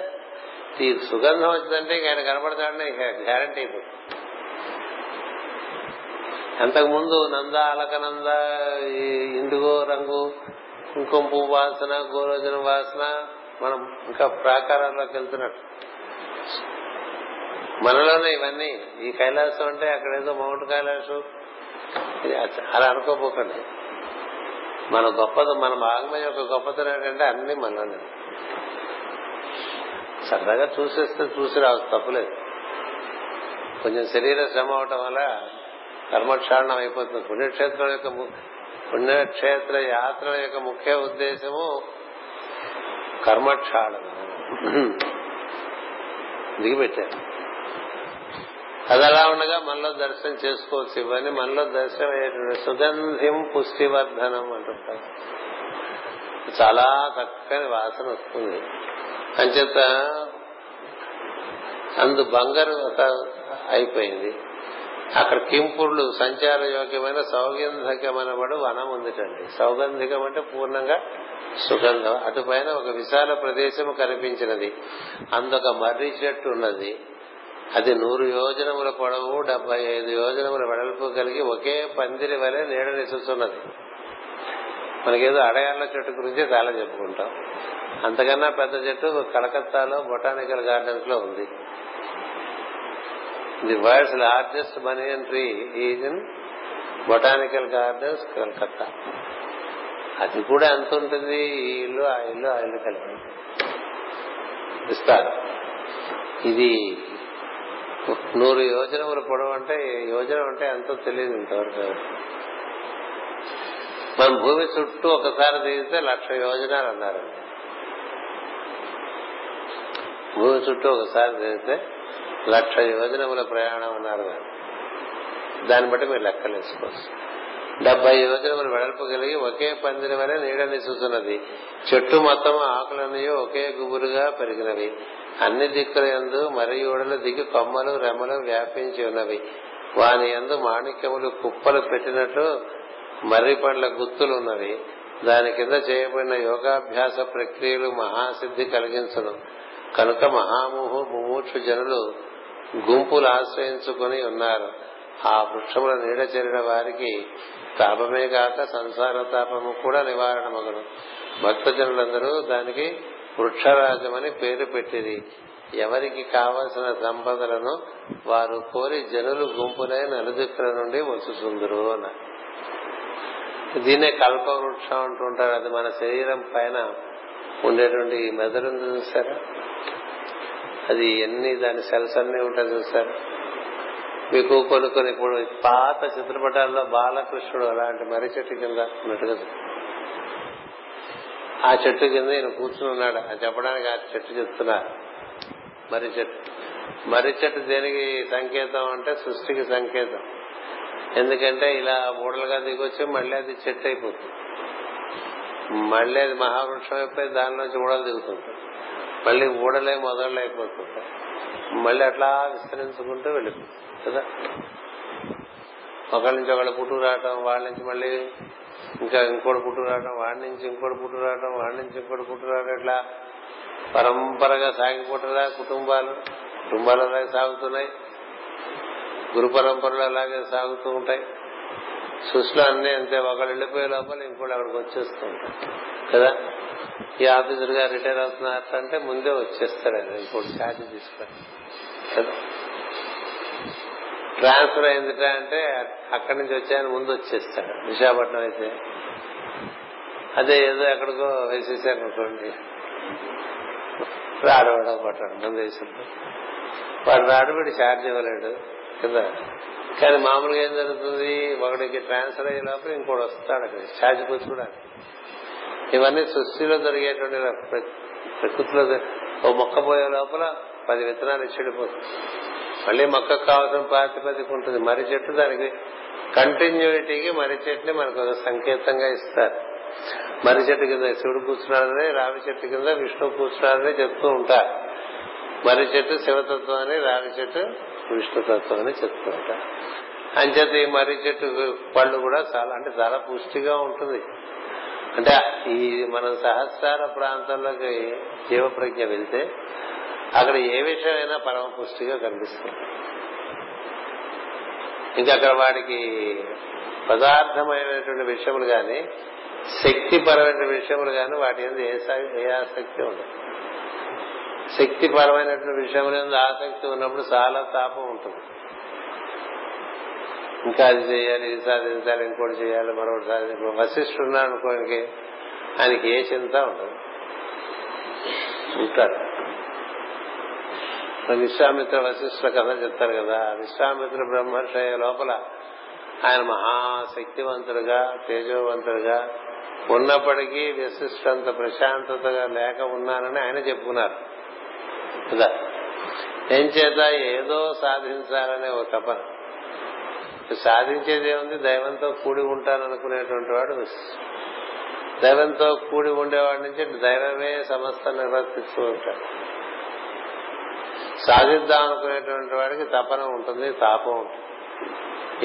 ఈ సుగంధం వచ్చిందంటే ఇంక ఆయన కనబడతాడని గ్యారంటీ అయిపోతుంది. అంతకుముందు నంద అలకనంద ఇందుగో రంగు కుంకుమ పువ్వు వాసన గోరోజన వాసన మనం ఇంకా ప్రాకారాల్లోకి వెళ్తున్నట్టు. మనలోనే ఇవన్నీ. ఈ కైలాసం అంటే అక్కడ ఏదో మౌంట్ కైలాసం. అలా అనుకోపోకండి. మన గొప్పది మన భాగమైన యొక్క గొప్పతనం ఏంటంటే అన్ని మనలోనే. సరదాగా చూసేస్తే చూసి రావచ్చు తప్పులేదు. కొంచెం శరీర శ్రమ అవటం వల్ల కర్మక్షాళనం అయిపోతుంది. పుణ్యక్షేత్రం యొక్క పుణ్యక్షేత్ర యాత్ర యొక్క ముఖ్య ఉద్దేశము కర్మక్షాళనం. దిగిపెట్టారు. అది అలా ఉండగా మనలో దర్శనం చేసుకోవచ్చు ఇవన్నీ మనలో దర్శనం అయ్యేటువంటి సుగంధిం పుష్టివర్ధనం అంటుంటారు. చాలా చక్కని వాసన వస్తుంది. అంచేత అందు బంగారు అయిపోయింది. అక్కడ కింపుర్లు సంచార యోగ్యమైన సౌగంధికమనబడు వనం ఉందిటండి. సౌగంధికం అంటే పూర్ణంగా సుగంధం. అటుపైన ఒక విశాల ప్రదేశం కనిపించినది. అందొక మర్రి చెట్టు ఉన్నది. అది నూరు యోజనముల పొడవు డెబ్బై ఐదు యోజనముల వెడల్పు కలిగి ఒకే పందిరి వలె నీడనిసిస్తున్నది మనకేదో అడయాళ్ళ చెట్టు గురించి చాలా చెప్పుకుంటాం. అంతకన్నా పెద్ద చెట్టు కలకత్తాలో బొటానికల్ గార్డెన్స్లో ఉంది. The world's largest banyan tree is in botanical gardens Calcutta. అది కూడా ఎంత ఉంటుంది? ఈ ఇల్లు ఆ ఇల్లు ఆ ఇల్లు కలిపి ఇస్తారు. ఇది నూరు యోజనములు పొడవు అంటే యోజన అంటే ఎంతో తెలియదు ఇంతవరకు. మన భూమి చుట్టూ ఒకసారి తీస్తే లక్ష యోజనాలు అన్నారండి భూమి చుట్టూ ఒకసారి తీస్తే లక్ష యోజనముల ప్రయాణం అన్నారు. దాన్ని బట్టి మీరు లెక్కలేసుకోవచ్చు డెబ్బై యోజనములు వెడల్పు కలిగి ఒకే పందిరి వలె నీడని చూస్తున్నది చెట్టు మొత్తం ఆకులన్నీ ఒకే గుబురుగా పెరిగినవి అన్ని దిక్కుల ఎందు మరి ఉడలు దిగి కొమ్మలు రెమ్మలు వ్యాపించి ఉన్నవి. వాని ఎందు మాణిక్యములు కుప్పలు పెట్టినట్టు మర్రి పండ్ల గుత్తులు ఉన్నవి. దాని కింద చేయబడిన యోగాభ్యాస ప్రక్రియలు మహాసిద్ధి కలిగించను. కనుక మహాముహు ముమూర్షు జనులు గుంపులు ఆశ్రయించుకుని ఉన్నారు. ఆ వృక్షముల నీడ చేరిన వారికి తాపమే కాక సంసార తాపము కూడా నివారణ భక్తజనులందరూ దానికి వృక్షరాజమని పేరు పెట్టిరి ఎవరికి కావలసిన సంపదలను వారు కోరి జనులు గుంపులై నలుదిక్కుల నుండి వచ్చుచుందరు అన్న. దీన్నే కల్పవృక్షం అంటుంటారు. అది మన శరీరం పైన ఉండేటువంటి మెదడు చూసారా? అది ఎన్ని దాని సెల్స్ అన్ని ఉంటాయి చూసారు? మీకు కొన్ని కొన్ని ఇప్పుడు పాత చిత్రపటాల్లో బాలకృష్ణుడు అలాంటి మర్రి చెట్టు కింద ఉన్నట్టుగా ఆ చెట్టు కింద ఈయన కూర్చుని ఉన్నాడు. అని చెప్పడానికి ఆ చెట్టు చెప్తున్నా. మర్రి చెట్టు మర్రి చెట్టు దేనికి సంకేతం అంటే సృష్టికి సంకేతం. ఎందుకంటే ఇలా మూడలుగా దిగొచ్చి మళ్ళీ అది చెట్టు అయిపోతుంది. మళ్ళీ అది మహావృక్షం అయిపోయి దానిలోంచి ఊడలు దిగుతుంది. మళ్ళీ ఊడలే మొదళ్ళు అయిపోతుంది. మళ్ళీ అట్లా విస్తరించుకుంటూ వెళ్ళిపోతుంది. కదా? ఒకళ్ళ నుంచి ఒకళ్ళు పుట్టుకు రావటం వాళ్ళ నుంచి మళ్ళీ ఇంకా ఇంకోటి పుట్టు రావడం వాడి నుంచి ఇంకోటి పుట్టు రావడం వాడి నుంచి ఇంకోటి పుట్టు రావడం ఇట్లా పరంపరగా సాగిపోతుందా కుటుంబాలు? కుటుంబాలు అలాగే సాగుతున్నాయి. గురు పరంపరలు అలాగే సాగుతూ ఉంటాయి. సృష్టిలో అన్ని అంతే. ఒకళ్ళు వెళ్ళిపోయే లోపల ఇంకోటి అక్కడికి వచ్చేస్తూ ఉంటారు. కదా? ఈ ఆఫీసర్ గారు రిటైర్ అవుతున్నారంటే ముందే వచ్చేస్తారు ఆయన ఇంకోటి ఛార్జ్ తీసుకుని. కదా? ట్రాన్స్ఫర్ అయిందిట అంటే అక్కడి నుంచి వచ్చాయని ముందు వచ్చేస్తాడు. విశాఖపట్నం అయితే. అదే ఏదో ఎక్కడికో వేసేసారు అనుకోండి. రాడవాడ కొట్టాడు ముందు వేసింది వాడు రాడు వీడు ఛార్జ్ ఇవ్వలేడు కదా. కానీ మామూలుగా ఏం జరుగుతుంది? ఒకడికి ట్రాన్స్ఫర్ అయ్యే లోపల ఇంకోటి వస్తాడు అక్కడ ఛార్జ్ పుచ్చుకోవడానికి ఇవన్నీ సృష్టిలో జరిగేటువంటి ప్రకృతిలో ఓ మొక్క పోయే లోపల పది విత్తనాలు చెడిపోతుంది మళ్ళీ మొక్కకు కావాల్సిన ప్రాతిపదిక ఉంటుంది. మర్రి చెట్టు దానికి కంటిన్యూటీకి మర్రి చెట్టుని మనకు ఒక సంకేతంగా ఇస్తారు. మర్రి చెట్టు కింద శివుడు కూర్చున్నాడని రావి చెట్టు కింద విష్ణువు కూర్చున్నాడని చెప్తూ ఉంటారు. మర్రి చెట్టు శివతత్వం అని రావి చెట్టు విష్ణుతత్వం అని చెప్తూ ఉంటారు. అంచేత ఈ మర్రి చెట్టు పళ్ళు కూడా చాలా అంటే చాలా పుష్టిగా ఉంటుంది. అంటే ఈ మనం సహస్రార ప్రాంతంలోకి జీవ ప్రజ్ఞ వెళ్తే అక్కడ ఏ విషయమైనా పరమ పుష్టిగా కనిపిస్తుంది. ఇంకా అక్కడ వాడికి పదార్థమైనటువంటి విషయములు గాని శక్తిపరమైన విషయములు కానీ వాటి మీద ఏ ఏ ఆసక్తి ఉండదు. శక్తిపరమైనటువంటి విషయముల మీద ఆసక్తి ఉన్నప్పుడు చాలా తాపం ఉంటుంది. ఇంకా అది చేయాలి ఇది సాధించాలి ఇంకోటి చేయాలి మరొకటి సాధించాలి. వశిష్ఠుడు ఉన్నాడు అనుకోనికి ఆయనకి ఏ చింత ఉండదు. ఉంటాడు విశ్వామిత్ర వశిష్ఠుల కథ చెప్తారు కదా. విశ్వామిత్ర బ్రహ్మర్షి లోపల ఆయన మహాశక్తివంతుడుగా తేజవంతుడుగా ఉన్నప్పటికీ విశిష్టంత ప్రశాంతతగా లేక ఉన్నానని ఆయన చెప్పుకున్నారు. కదా. ఏం చేత ఏదో సాధించాలనే ఒక తపన. సాధించేది ఏముంది? దైవంతో కూడి ఉంటాననుకునేటువంటి వాడు దైవంతో కూడి ఉండేవాడి నుంచి దైవమే సమస్త నిర్వర్తిస్తూ ఉంటాడు. సాధిద్దాం అనుకునేటువంటి వాడికి తపన ఉంటుంది తాపం ఉంటుంది.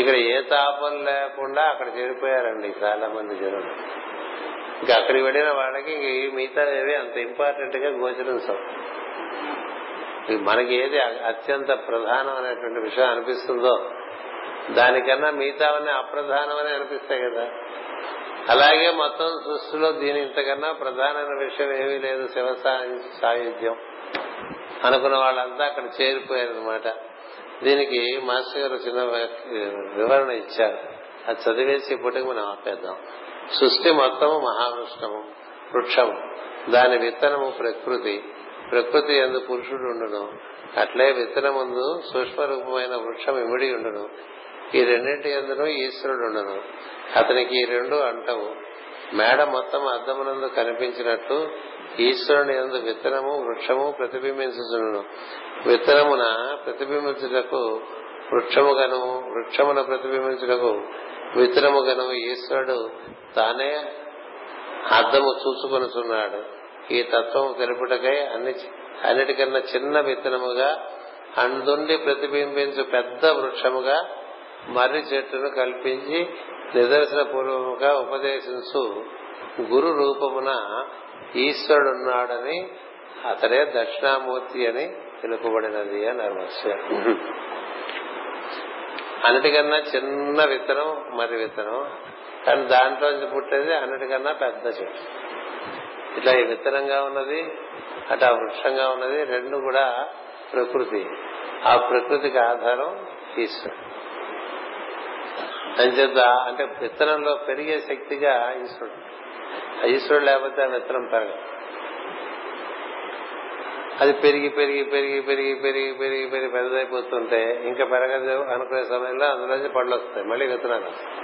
ఇక్కడ ఏ తాపం లేకుండా అక్కడ చేరిపోయారండి చాలా మంది జనులు. ఇంకా అక్కడికి వెళ్ళిన వాళ్ళకి మిగతా ఏవి అంత ఇంపార్టెంట్గా గోచరించవు మనకి ఏది అత్యంత ప్రధానం అనేటువంటి విషయం అనిపిస్తుందో దానికన్నా మిగతావన్నీ అప్రధానమని అనిపిస్తాయి కదా. అలాగే మొత్తం సృష్టిలో దీని ఇంతకన్నా ప్రధానమైన విషయం ఏమీ లేదు శివ సాయుధ్యం. అనుకున్న వాళ్ళంతా అక్కడ చేరిపోయారనమాట దీనికి మాస్టర్ గారు చిన్న వివరణ ఇచ్చారు. అది చదివేసి ఇప్పటికి మనం ఆపేద్దాం. సృష్టి మొత్తము మహావృష్టము వృక్షము. దాని విత్తనము ప్రకృతి. ప్రకృతి ఎందు పురుషుడు ఉండును. అట్లే విత్తనముందు సూక్ష్మ రూపమైన వృక్షం ఇమిడి ఉండును. ఈ రెండింటి ఎందును ఈశ్వరుడు ఉండను. అతనికి ఈ రెండు అంటవు. మేడ మొత్తం అద్దమునందు కనిపించినట్టు ఈశ్వరుని ఎందు విత్తనము వృక్షము ప్రతిబింబించును విత్తనమున ప్రతిబింబించుటకు వృక్షముగను వృక్షమున ప్రతిబింబించుటకు విత్తనముగను ఈశ్వరుడు తానే అర్థము చూసుకొనుచున్నాడు. ఈ తత్వం తెలుపుటకై అన్ని అన్నిటికన్నా చిన్న విత్తనముగా అందుండి ప్రతిబింబించు పెద్ద వృక్షముగా మర్రి చెట్టును కల్పించి నిదర్శన పూర్వముగా ఉపదేశించు గురు రూపమున ఈశ్వరుడున్నాడని అతడే దక్షిణామూర్తి అని తెలుపబడినది అని మాస్టర్ అన్నిటికన్నా చిన్న విత్తనం మరి విత్తనం. కానీ దాంట్లోంచి పుట్టేది అన్నిటికన్నా పెద్ద చెట్టు. ఇట్లా ఈ విత్తనంగా ఉన్నది అటు ఆ వృక్షంగా ఉన్నది రెండు కూడా ప్రకృతి. ఆ ప్రకృతికి ఆధారం ఈశ్వరుడు. అంచేత అంటే విత్తనంలో పెరిగే శక్తిగా ఈశ్వరుడు. ఈశ్వరుడు లేకపోతే ఆ విత్తనం పెరగదు. అది పెరిగి పెరిగి పెరిగి పెరిగి పెరిగి పెరిగి పెరిగి పెద్దదైపోతుంటే ఇంకా పెరగదు అనుకునే సమయంలో అందులోంచి పళ్ళు వస్తాయి. మళ్ళీ విత్తనాలు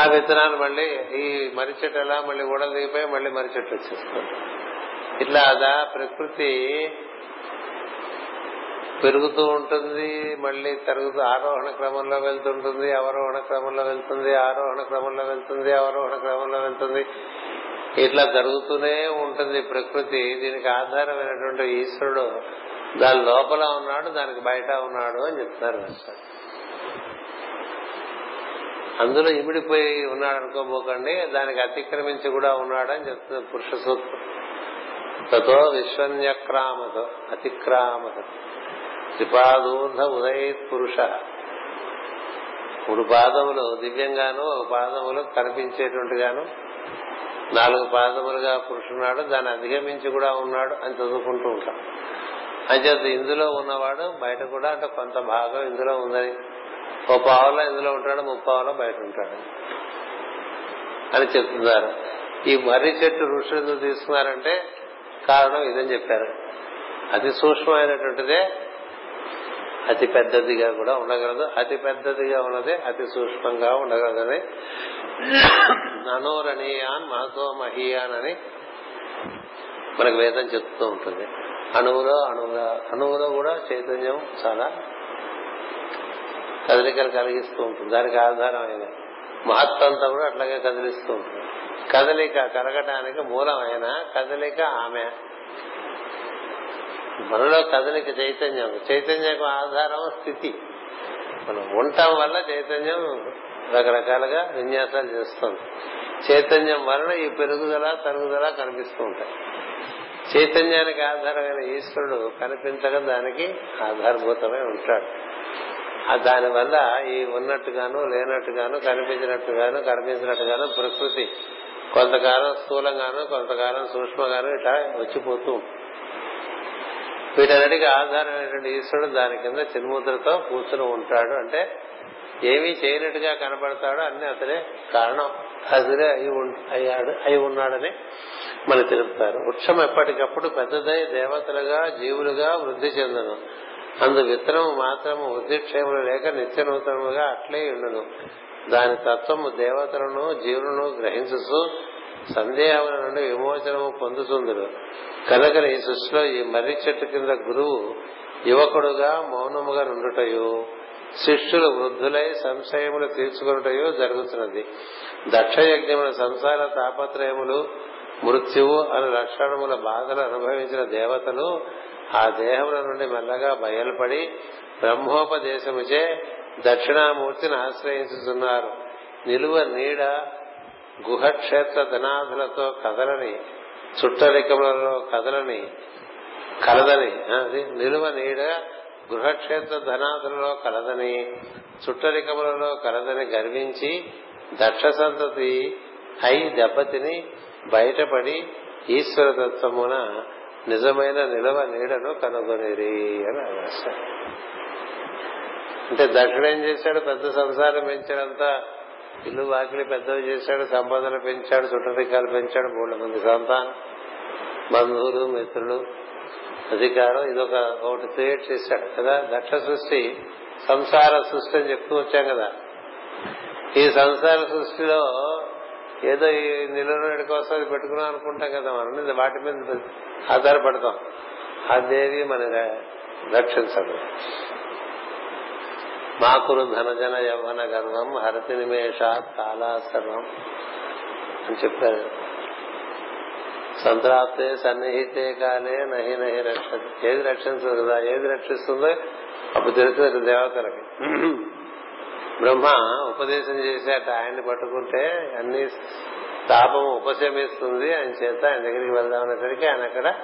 ఆ విత్తనాలు మళ్ళీ ఈ మర్రి చెట్టు ఎలా మళ్ళీ ఊడలు దిగిపోయి మళ్ళీ మర్రి చెట్టు వచ్చేస్తుంది. ఇట్లా అదా ప్రకృతి పెరుగుతూ ఉంటుంది మళ్ళీ తరుగుతూ ఆరోహణ క్రమంలో వెళ్తుంటుంది అవరోహణ క్రమంలో వెళ్తుంది ఆరోహణ క్రమంలో వెళ్తుంది అవరోహణ క్రమంలో వెళ్తుంది. ఇట్లా జరుగుతూనే ఉంటుంది ప్రకృతి. దీనికి ఆధారమైనటువంటి ఈశ్వరుడు దాని లోపల ఉన్నాడు దానికి బయట ఉన్నాడు అని చెప్తున్నారు అందులో ఇమిడిపోయి ఉన్నాడు అనుకోబోకండి దానికి అతిక్రమించి కూడా ఉన్నాడు అని చెప్తుంది పురుష సూత్రం. తతో విశ్వన్యక్రామతో అతిక్రామతో. త్రిపాదూర్ధ ఉదయత్ పురుష మూడు పాదములు దివ్యంగాను ఒక పాదములు కనిపించేటువంటిగాను. నాలుగు పాదములుగా పురుషున్నాడు దాన్ని అధిగమించి కూడా ఉన్నాడు అని చదువుకుంటూ ఉంటాం. అంచేత ఇందులో ఉన్నవాడు బయట కూడా అంటే కొంత భాగం ఇందులో ఉందని. ఓ పావులో ఇందులో ఉంటాడు ముప్పావులో బయట ఉంటాడు అని చెప్తున్నారు. ఈ మర్రి చెట్టు ఋషులు తీసుకున్నారంటే కారణం ఇదని చెప్పారు. అతి సూక్ష్మమైనటువంటిదే అతి పెద్దదిగా కూడా ఉండగలదు. అతి పెద్దదిగా ఉన్నది అతి సూక్ష్మంగా ఉండగలదని అనోరణీయాన్ మహతో మహీయాన్ అని మనకు వేదం చెప్తూ ఉంటుంది. అణువులో అణువుగా అణువులో కూడా చైతన్యం చాలా కదలికలు కలిగిస్తూ ఉంటుంది. దానికి ఆధారమైన మహత్వంతా కూడా అట్లాగే కదిలిస్తూ ఉంటుంది. కదలిక కలగటానికి మూలమైన కదలిక ఆమె మనలో కదలిక చైతన్యం చైతన్యం ఆధారం స్థితి. మనం ఉండటం వల్ల చైతన్యం రకరకాలుగా విన్యాసాలు చేస్తుంది. చైతన్యం వలన ఈ పెరుగుదల తరుగుదల కనిపిస్తూ ఉంటాయి. చైతన్యానికి ఆధారమైన ఈశ్వరుడు కనిపించక దానికి ఆధారభూతమై ఉంటాడు. దానివల్ల ఈ ఉన్నట్టుగాను లేనట్టుగాను కనిపించినట్టుగాను కనిపించినట్టుగాను ప్రకృతి కొంతకాలం స్థూలంగాను కొంతకాలం సూక్ష్మగాను ఇట్లా వచ్చిపోతూ ఉంటుంది. వీటన్నిటికీ ఆధారమైనటువంటి ఈశ్వరుడు దాని కింద చిన్ముద్రతో కూర్చుని ఉంటాడు. అంటే ఏమీ చేయనట్టుగా కనబడతాడో అన్ని అతనే కారణం. అతనే అయి అయ్యాడు అయి ఉన్నాడని మన తెలుపుతారు. వృక్షం ఎప్పటికప్పుడు పెద్దదై దేవతలుగా జీవులుగా వృద్ధి చెందను అందు విత్తనము మాత్రము వృద్ధిక్షేములు లేక నిత్య నూతనముగా అట్లే ఉండును. దాని తత్వము దేవతలను జీవులను గ్రహించు సందేహముల నుండి విమోచనము పొందుతుందరు కనుక ఈ సృష్టిలో ఈ మర్రి చెట్టు కింద గురువు యువకుడుగా మౌనముగా నుండుటయు శిష్యులు వృద్ధులై సంశయములు తీర్చుకున్నటయో జరుగుతున్నది. దక్షయజ్ఞముల సంసార తాపత్రయములు మృత్యువు అనే లక్షణముల బాధలు అనుభవించిన దేవతలు ఆ దేహముల నుండి మెల్లగా బయలుపడి బ్రహ్మోపదేశముచే దక్షిణామూర్తిని ఆశ్రయించుతున్నారు నిలువ నీడ గుహక్షేత్ర ధనాధులతో కదలని చుట్టరికములలో కదలని కలదని అది నిలువ నీడ గృహక్షేత్ర ధనాధులలో కలదని చుట్టరికములలో కలదని గర్వించి దక్ష సంతతి అయి దెబ్బతిని బయటపడి ఈశ్వర తత్వమున నిజమైన నిలవ నీడను కనుగొనిరి అని రాశారు. అంటే దక్షుడు ఏం చేశాడు? పెద్ద సంసారం పెంచడంతా ఇల్లు వాకిలి పెద్దవి చేశాడు సంపదలు పెంచాడు చుట్టరికాలు పెంచాడు మూడు మంది సంతానం బంధువులు మిత్రులు అధికారం ఇదొక ఒకటి క్రియేట్ చేశాడు కదా. దక్ష సృష్టి సంసార సృష్టి అని చెప్తూ వచ్చాం కదా. ఈ సంసార సృష్టిలో ఏదో ఈ నిలవడి కోసం అది పెట్టుకున్నాం అనుకుంటాం కదా మనం. వాటి మీద ఆధారపడతాం. ఆ దేవి మన రక్షించదు మాకురు ధనజన యవ్వన గర్వం హరతి నిమేషాత్ కాలాసర్వం అని చెప్పారు. సంతరాప్తే సన్నిహితే కాలే నహి నహి రక్ష ఏది రక్షించదు కదా? ఏది రక్షిస్తుందో అప్పుడు తెలుసు దేవతలకి. బ్రహ్మ ఉపదేశం చేసేట ఆయన్ని పట్టుకుంటే అన్ని తాపం ఉపశమిస్తుంది. ఆయన చేత ఆయన దగ్గరికి వెళ్దామనేసరికి ఆయన అక్కడ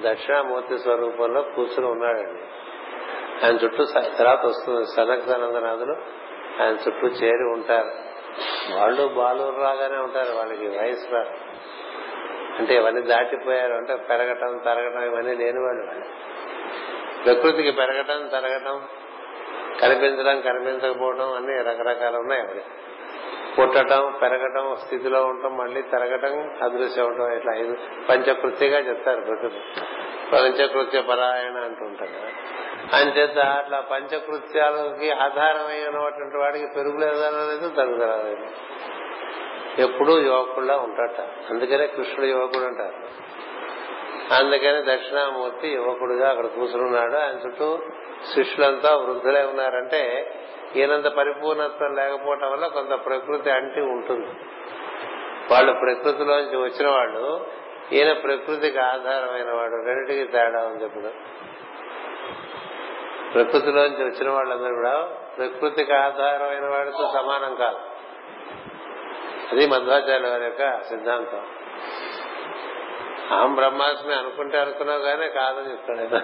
దక్షిణామూర్తి స్వరూపంలో కూర్చుని ఉన్నాడండి. ఆయన చుట్టూ తర్వాత వస్తుంది సనక సనందనాథులు. ఆయన చుట్టూ చేరి ఉంటారు. వాళ్ళు బాలూరు రాగానే ఉంటారు వాళ్ళకి వయసు రాదు. అంటే ఇవన్నీ దాటిపోయారు అంటే పెరగటం తరగటం ఇవన్నీ లేని వాళ్ళు. ప్రకృతికి పెరగటం తరగటం కనిపించడం కనిపించకపోవడం అన్ని రకరకాలు ఉన్నాయి అవి. పుట్టడం పెరగటం స్థితిలో ఉండటం మళ్ళీ తరగటం అదృశ్యం అవటం ఇట్లా ఐదు పంచకృత్యగా చెప్తారు ప్రకృతి. పంచకృత్య పరాయణ అంటుంటారు. అంచేత అట్లా పంచకృత్యాలకి ఆధారమైనటువంటి వాడికి పెరుగులేదా లేదు ఎప్పుడూ యువకుడులా ఉంటాట అందుకనే కృష్ణుడు యువకుడు అంటారు. అందుకని దక్షిణామూర్తి యువకుడుగా అక్కడ కూర్చున్నాడు. ఆయన చుట్టూ శిష్యులంతా వృద్ధులై ఉన్నారంటే ఈయనంత పరిపూర్ణత్వం లేకపోవటం వల్ల కొంత ప్రకృతి అంటి ఉంటుంది. వాళ్ళు ప్రకృతిలోంచి వచ్చిన వాళ్ళు ఈయన ప్రకృతికి ఆధారమైన వాడు. రెండింటికి తేడా ఉంది ఇప్పుడు. ప్రకృతిలోంచి వచ్చిన వాళ్ళందరూ కూడా ప్రకృతికి ఆధారమైన వాడితో సమానం కాదు. అది మధ్వాచార్య వారి యొక్క సిద్ధాంతం. ఆం బ్రహ్మాస్మి అనుకుంటే అనుకున్నావు కానీ కాదని చెప్తాడు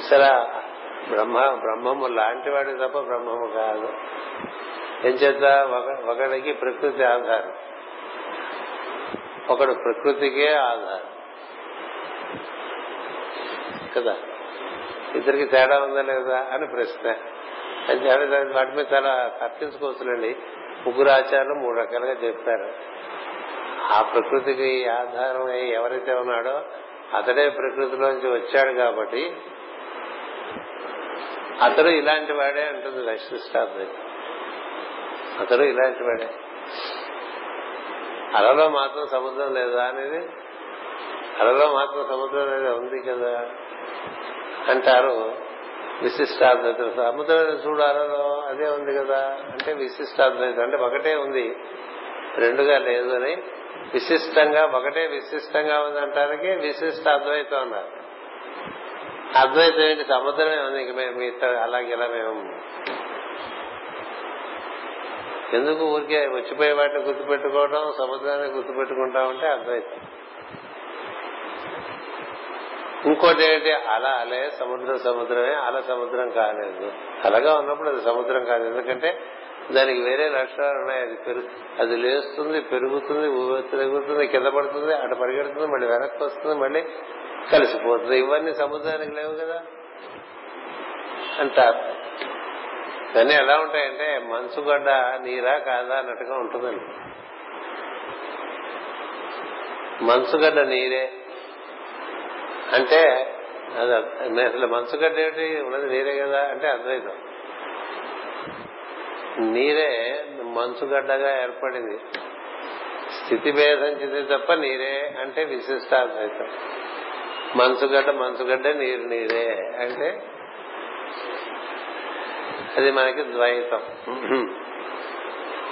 సరే బ్రహ్మ బ్రహ్మము లాంటి వాడి తప్ప బ్రహ్మము కాదు. ఏం చేత ఒకడికి ప్రకృతి ఆధారం. ఒకడు ప్రకృతికే ఆధారం. కదా. ఇద్దరికి తేడా ఉందా లేదా అని ప్రశ్న. అని వాటి మీద చాలా తప్పించుకోవచ్చులండి ముగ్గురు ఆచారాలు మూడు రకాలుగా చెప్పారు. ఆ ప్రకృతికి ఆధారం ఎవరైతే ఉన్నాడో అతడే ప్రకృతిలోంచి వచ్చాడు కాబట్టి అతడు ఇలాంటి వాడే అంటుంది వైశిష్టాద్వైతం అతడు ఇలాంటి వాడే. అలలో మాత్రం సముద్రం లేదా అనేది? అలలో మాత్రం సముద్రం అనేది ఉంది కదా? అంటారు. విశిష్టాద్వైతం సముద్రం చూడాలలో అదే ఉంది కదా. అంటే విశిష్టాద్వైతం అంటే ఒకటే ఉంది. రెండుగా లేదు అని. విశిష్టంగా ఒకటే విశిష్టంగా ఉంది అంటానికి విశిష్ట అద్వైతం అన్నారు. అద్వైతం ఏంటి? సముద్రమే ఉంది. ఇంక మేము మీతో అలాగే ఇలా మేము? ఎందుకు ఊరికే వచ్చిపోయే వాటిని గుర్తుపెట్టుకోవడం సముద్రాన్ని గుర్తుపెట్టుకుంటామంటే అద్వైతం. ఇంకోటి ఏంటి? అలా అలే సముద్రం సముద్రమే అల సముద్రం కాలేదు. అలాగా ఉన్నప్పుడు అది సముద్రం కాదు. ఎందుకంటే దానికి వేరే లక్షణాలు ఉన్నాయి. అది పెరుగు అది లేస్తుంది పెరుగుతుంది తిరుగుతుంది కింద పడుతుంది అటు పరిగెడుతుంది మళ్ళీ వెనక్కి వస్తుంది మళ్ళీ కలిసిపోతుంది. ఇవన్నీ సముద్రానికి లేవు కదా. అంటారు ఇవన్నీ ఎలా ఉంటాయంటే మంచుగడ్డ నీరా కాదా అన్నట్టుగా ఉంటుందండి. మంచుగడ్డ నీరే. అంటే అది అసలు మంచుగడ్డ ఏమిటి ఉన్నది నీరే కదా అంటే అద్వైతం నీరే మంచుగడ్డగా ఏర్పడింది. స్థితి భేదం చెంది తప్ప నీరే అంటే విశిష్టాద్వైతం మంచుగడ్డ మంచుగడ్డ నీరు నీరే అంటే అది మనకి ద్వైతం.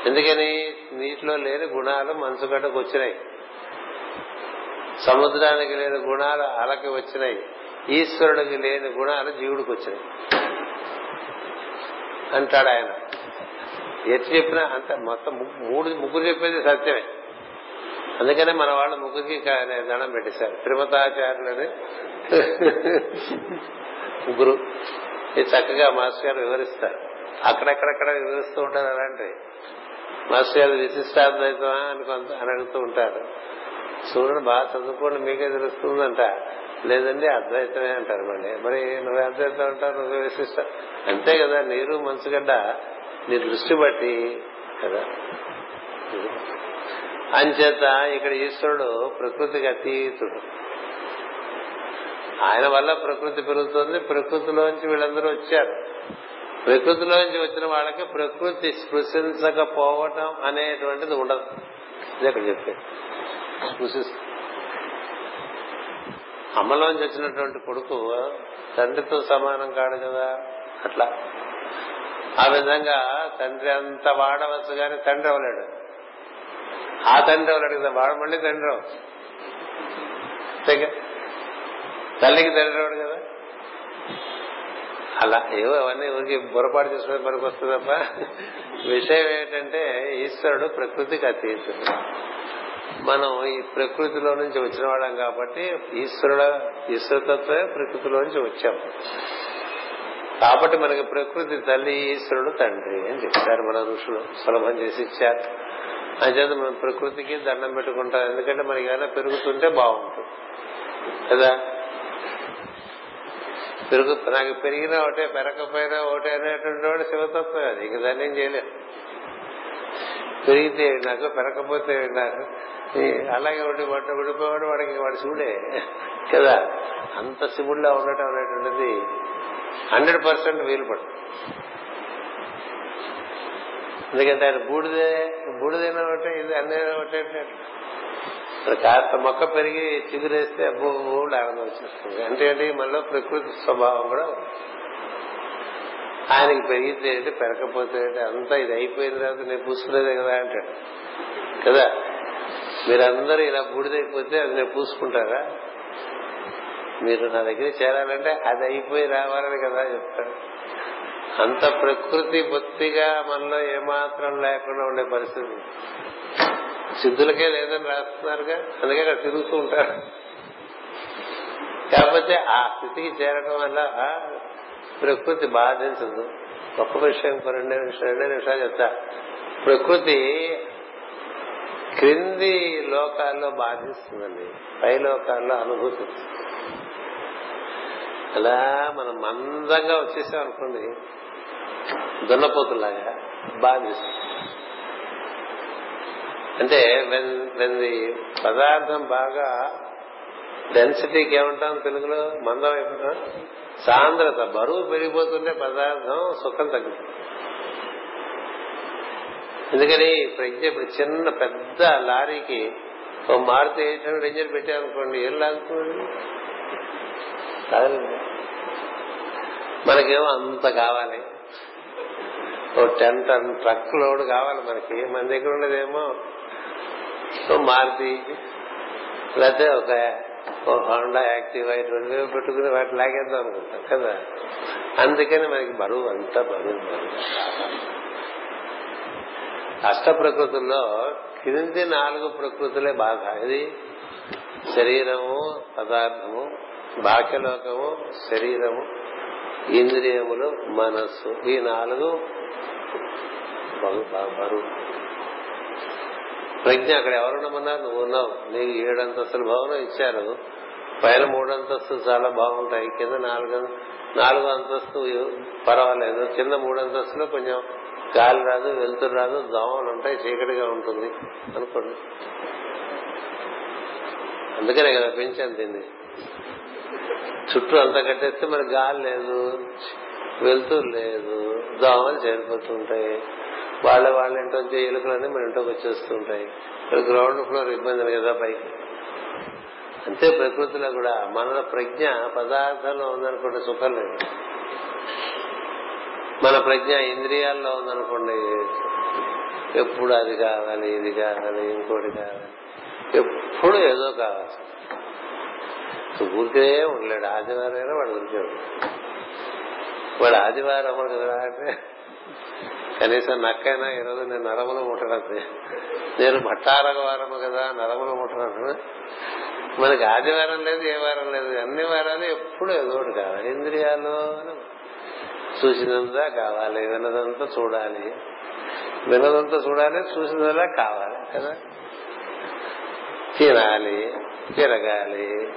ఎందుకని? నీటిలో లేని గుణాలు మంచుగడ్డకు వచ్చినాయి. సముద్రానికి లేని గుణాలు అలకి వచ్చినాయి. ఈశ్వరుడికి లేని గుణాలు జీవుడికి వచ్చినాయి. అంటాడు ఆయన. ఎట్టు చెప్పినా అంత మొత్తం మూడు ముగ్గురు చెప్పేది సత్యమే. అందుకనే మన వాళ్ళు ముగ్గురికి దండం పెట్టేశారు. తిరుమతాచార్యులని ముగ్గురు. ఇది చక్కగా మాస్టర్ గారు వివరిస్తారు. అక్కడక్కడక్కడ వివరిస్తూ ఉంటారు అలాంటి మాస్టర్ గారు విశిష్టాద్వైతమా అని కొంత అని అడుగుతూ ఉంటారు. సూర్యుడు బాగా చదువుకోండి మీకే తెలుస్తుందంట. లేదండి అద్వైతమే అంటారు మళ్ళీ. మరి నువ్వు అద్వైతం అంటావు నువ్వు విశిష్ట. అంతే కదా నీరు మంచుగడ్డ నీ దృష్టి బట్టి కదా. అంచేత ఇక్కడ ఈశ్వరుడు ప్రకృతికి అతీతుడు. ఆయన వల్ల ప్రకృతి పెరుగుతుంది ప్రకృతిలోంచి వీళ్ళందరూ వచ్చారు. ప్రకృతిలోంచి వచ్చిన వాళ్ళకి ప్రకృతి స్పృశించకపోవటం అనేటువంటిది ఉండదు. ఇది అక్కడ చెప్పే స్పృశిస్తుంది అమ్మలోంచి వచ్చినటువంటి కొడుకు తండ్రితో సమానం కాడు కదా? అట్లా. ఆ విధంగా తండ్రి అంత వాడవచ్చు కానీ తండ్రి అవ్వలేడు. ఆ తండ్రి అవ్వలేడు కదా? వాడు మళ్ళీ తండ్రి అవ్వచ్చు తల్లికి తండ్రి అవ్వడు కదా? అలా ఏవో అవన్నీ ఊరికి పొరపాటు చేసుకునే పనికి వస్తుంది తప్ప విషయం ఏంటంటే ఈశ్వరుడు ప్రకృతికి అతీతుడు. మనం ఈ ప్రకృతిలో నుంచి వచ్చిన వాళ్ళం కాబట్టి ఈశ్వరుడ ఈశ్వరతత్వే ప్రకృతిలో నుంచి వచ్చాం. కాబట్టి మనకి ప్రకృతి తల్లి ఈశ్వరుడు తండ్రి అని చెప్తారు మన ఋషులు. సులభం చేసి ఇచ్చారు. అంచేత మనం ప్రకృతికి దండం పెట్టుకుంటాం. ఎందుకంటే మనకి ఏదైనా పెరుగుతుంటే బాగుంటుంది. కదా? పెరుగు నాకు పెరిగినా ఒకటే పెరగకపోయినా ఒకటే అనేటువంటి వాడు శివతత్వం. అది ఇంక దాన్ని ఏం చేయలేదు పెరిగితే నాకు పెరగకపోతే నాకు. అలాగే ఉండి వంట విడిపోయాడు వాడికి వాడు శివుడే. కదా? అంత శివుడిలా ఉండటం అనేటువంటిది హండ్రెడ్ పర్సెంట్ వీలు పడుతుంది ఎందుకంటే ఆయన బూడిదే బూడిదైనా ఒకటే ఇది అన్నైనా ఒకటే కాస్త మొక్క పెరిగి చిగురేస్తే అబ్బో ఊళ్ళు ఆనందం వచ్చేస్తుంది. అంటే అంటే మనలో ప్రకృతి స్వభావం కూడా ఆయనకి పెరిగితే ఏంటి? అంతా ఇది అయిపోయిన తర్వాత నేను పూసుకునేదే కదా అంటాడు. కదా? మీరందరూ ఇలా బూడిదైపోతే అది నేను పూసుకుంటారా? మీరు నా దగ్గర చేరాలంటే అది అయిపోయి రావాలని కదా చెప్తాడు. అంత ప్రకృతి బొత్తిగా మనలో ఏమాత్రం లేకుండా ఉండే పరిస్థితి. సిద్ధులకే లేదని రాస్తున్నారుగా? అందుకే అక్కడ తిరుగుతూ ఉంటారు. కాకపోతే ఆ స్థితికి చేరడం వల్ల ప్రకృతి బాధించదు గొప్ప విషయం రెండు నిమిషాలు రెండే నిమిషాలు చెప్తా. ప్రకృతి క్రింది లోకాల్లో బాధిస్తుందండి. పై లోకాల్లో అనుభూతి అలా మనం మందంగా వచ్చేసాం అనుకోండి దున్నపోతులాగా బాధిస్తుంది. అంటే వెన్ వెన్ ది పదార్థం బాగా డెన్సిటీకి ఏమంటాం తెలుగులో? మందం అయిపోతాం సాంద్రత. బరువు పెరిగిపోతుంటే పదార్థం సుఖం తగ్గుతుంది ఎందుకని ప్రజ్ఞ ఇప్పుడు చిన్న పెద్ద లారీకి ఓ మారుతి ఎయిట్ హండ్రెడ్ ఇంజిన్ పెట్టామనుకోండి ఏం లాగుతుంది? మనకేమో అంత కావాలి. ఓ టెన్ టన్ ట్రక్ లోడ్ కావాలి మనకి. మన దగ్గర ఉండేదేమో ఓ మారుతి లేకపోతే ఒక ఓ హోండా యాక్టివ్ ఇటువంటి పెట్టుకుని వాటి లాగేద్దాం అనుకుంటాం కదా. అందుకని మనకి బరువు అంతా బరువు. అష్ట ప్రకృతుల్లో కింది నాలుగు ప్రకృతులే బాధ. ఇది శరీరము పదార్థము బాక్యలోకము శరీరము ఇంద్రియములు మనస్సు. ఈ నాలుగు బరువు. ప్రజ్ఞ అక్కడ ఎవరున్నామన్నారు నువ్వు ఉన్నావు. నీకు ఏడంతస్తుల భవనం ఇచ్చారు. పైన మూడు అంతస్తులు చాలా బాగుంటాయి. కింద నాలుగు నాలుగు అంతస్తు పర్వాలేదు. కింద మూడు అంతస్తులు కొంచెం గాలి రాదు వెలుతురు రాదు దోమలు ఉంటాయి చీకటిగా ఉంటుంది అనుకోండి. అందుకనే కదా పెంచాను దీన్ని. చుట్టూ అంతా కట్టేస్తే మరి గాలి లేదు వెలుతురు లేదు దోమలు చేరిపోతుంటాయి. వాళ్ళ వాళ్ళ ఇంటి ఎలుకలన్నీ మన ఇంట్లోకి వచ్చేస్తుంటాయి. గ్రౌండ్ ఫ్లోర్ ఇబ్బంది కదా పైకి. అంతే ప్రకృతిలో కూడా మన ప్రజ్ఞ పదార్థంలో ఉందనుకోండి సుఖం లేదు. మన ప్రజ్ఞ ఇంద్రియాల్లో ఉందనుకోండి ఎప్పుడు అది కావాలి ఇది కావాలి ఇంకోటి కావాలి ఎప్పుడు ఏదో కావాలి. ఊరికే ఉండలేడు ఆదివారం అయినా వాడు ఊరికే వాడు ఆదివారం అవ్వడు కదా అంటే కనీసం నక్కైనా ఈరోజు నేను నరములు ముట్టడం నేను భట్టారక వారము కదా నరములు ముట్టడం మనకి ఆదివారం లేదు ఏ వారం లేదు అన్ని వారాలు ఎప్పుడు ఏదో ఒకటి కావాలి. ఇంద్రియాలు చూసినంతా కావాలి వినదంతా చూడాలి. వినదంతా చూడాలి చూసినంతా కావాలి కదా? తినాలి తిరగాలి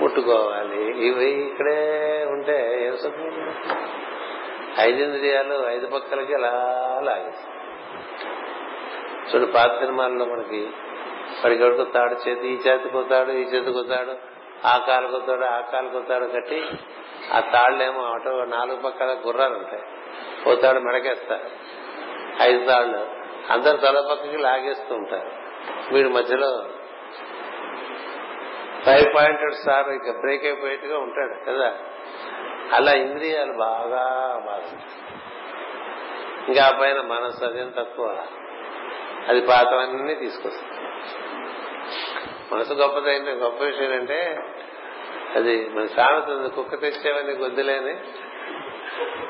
ముట్టుకోవాలి. ఇవి ఇక్కడే ఉంటే ఏం సుఖం ఐదింద్రియాలు ఐదు పక్కలకి అలా లాగేస్తాయి. చూడు పాత సినిమాల్లో మనకి వాడికి కొడతాడు చేతి ఈ చేతికి వస్తాడు ఈ చేతి కొత్తాడు ఆ కాలు కొత్తాడు ఆ కాలు కొత్తాడు కట్టి ఆ తాళ్ళేమో అటు నాలుగు పక్కల గుర్రాలు ఉంటాయి ఓ తాడు మెడకేస్తారు ఐదు తాళ్ళు. అందరు తల పక్కకి లాగేస్తూ ఉంటారు. వీడి మధ్యలో ఫైవ్ పాయింటెడ్ సార్ ఇక బ్రేక్ అయిపోయేట్టుగా ఉంటాడు కదా. అలా ఇంద్రియాలు బాగా బాధ ఇంకా ఆ పైన మనసు అదేం తక్కువ. అది పాతవన్నీ తీసుకొస్తుంది మనసు గొప్పదైన గొప్ప విషయం అంటే అది మన సామెత కుక్క తెచ్చేవన్నీ గొద్దులేని.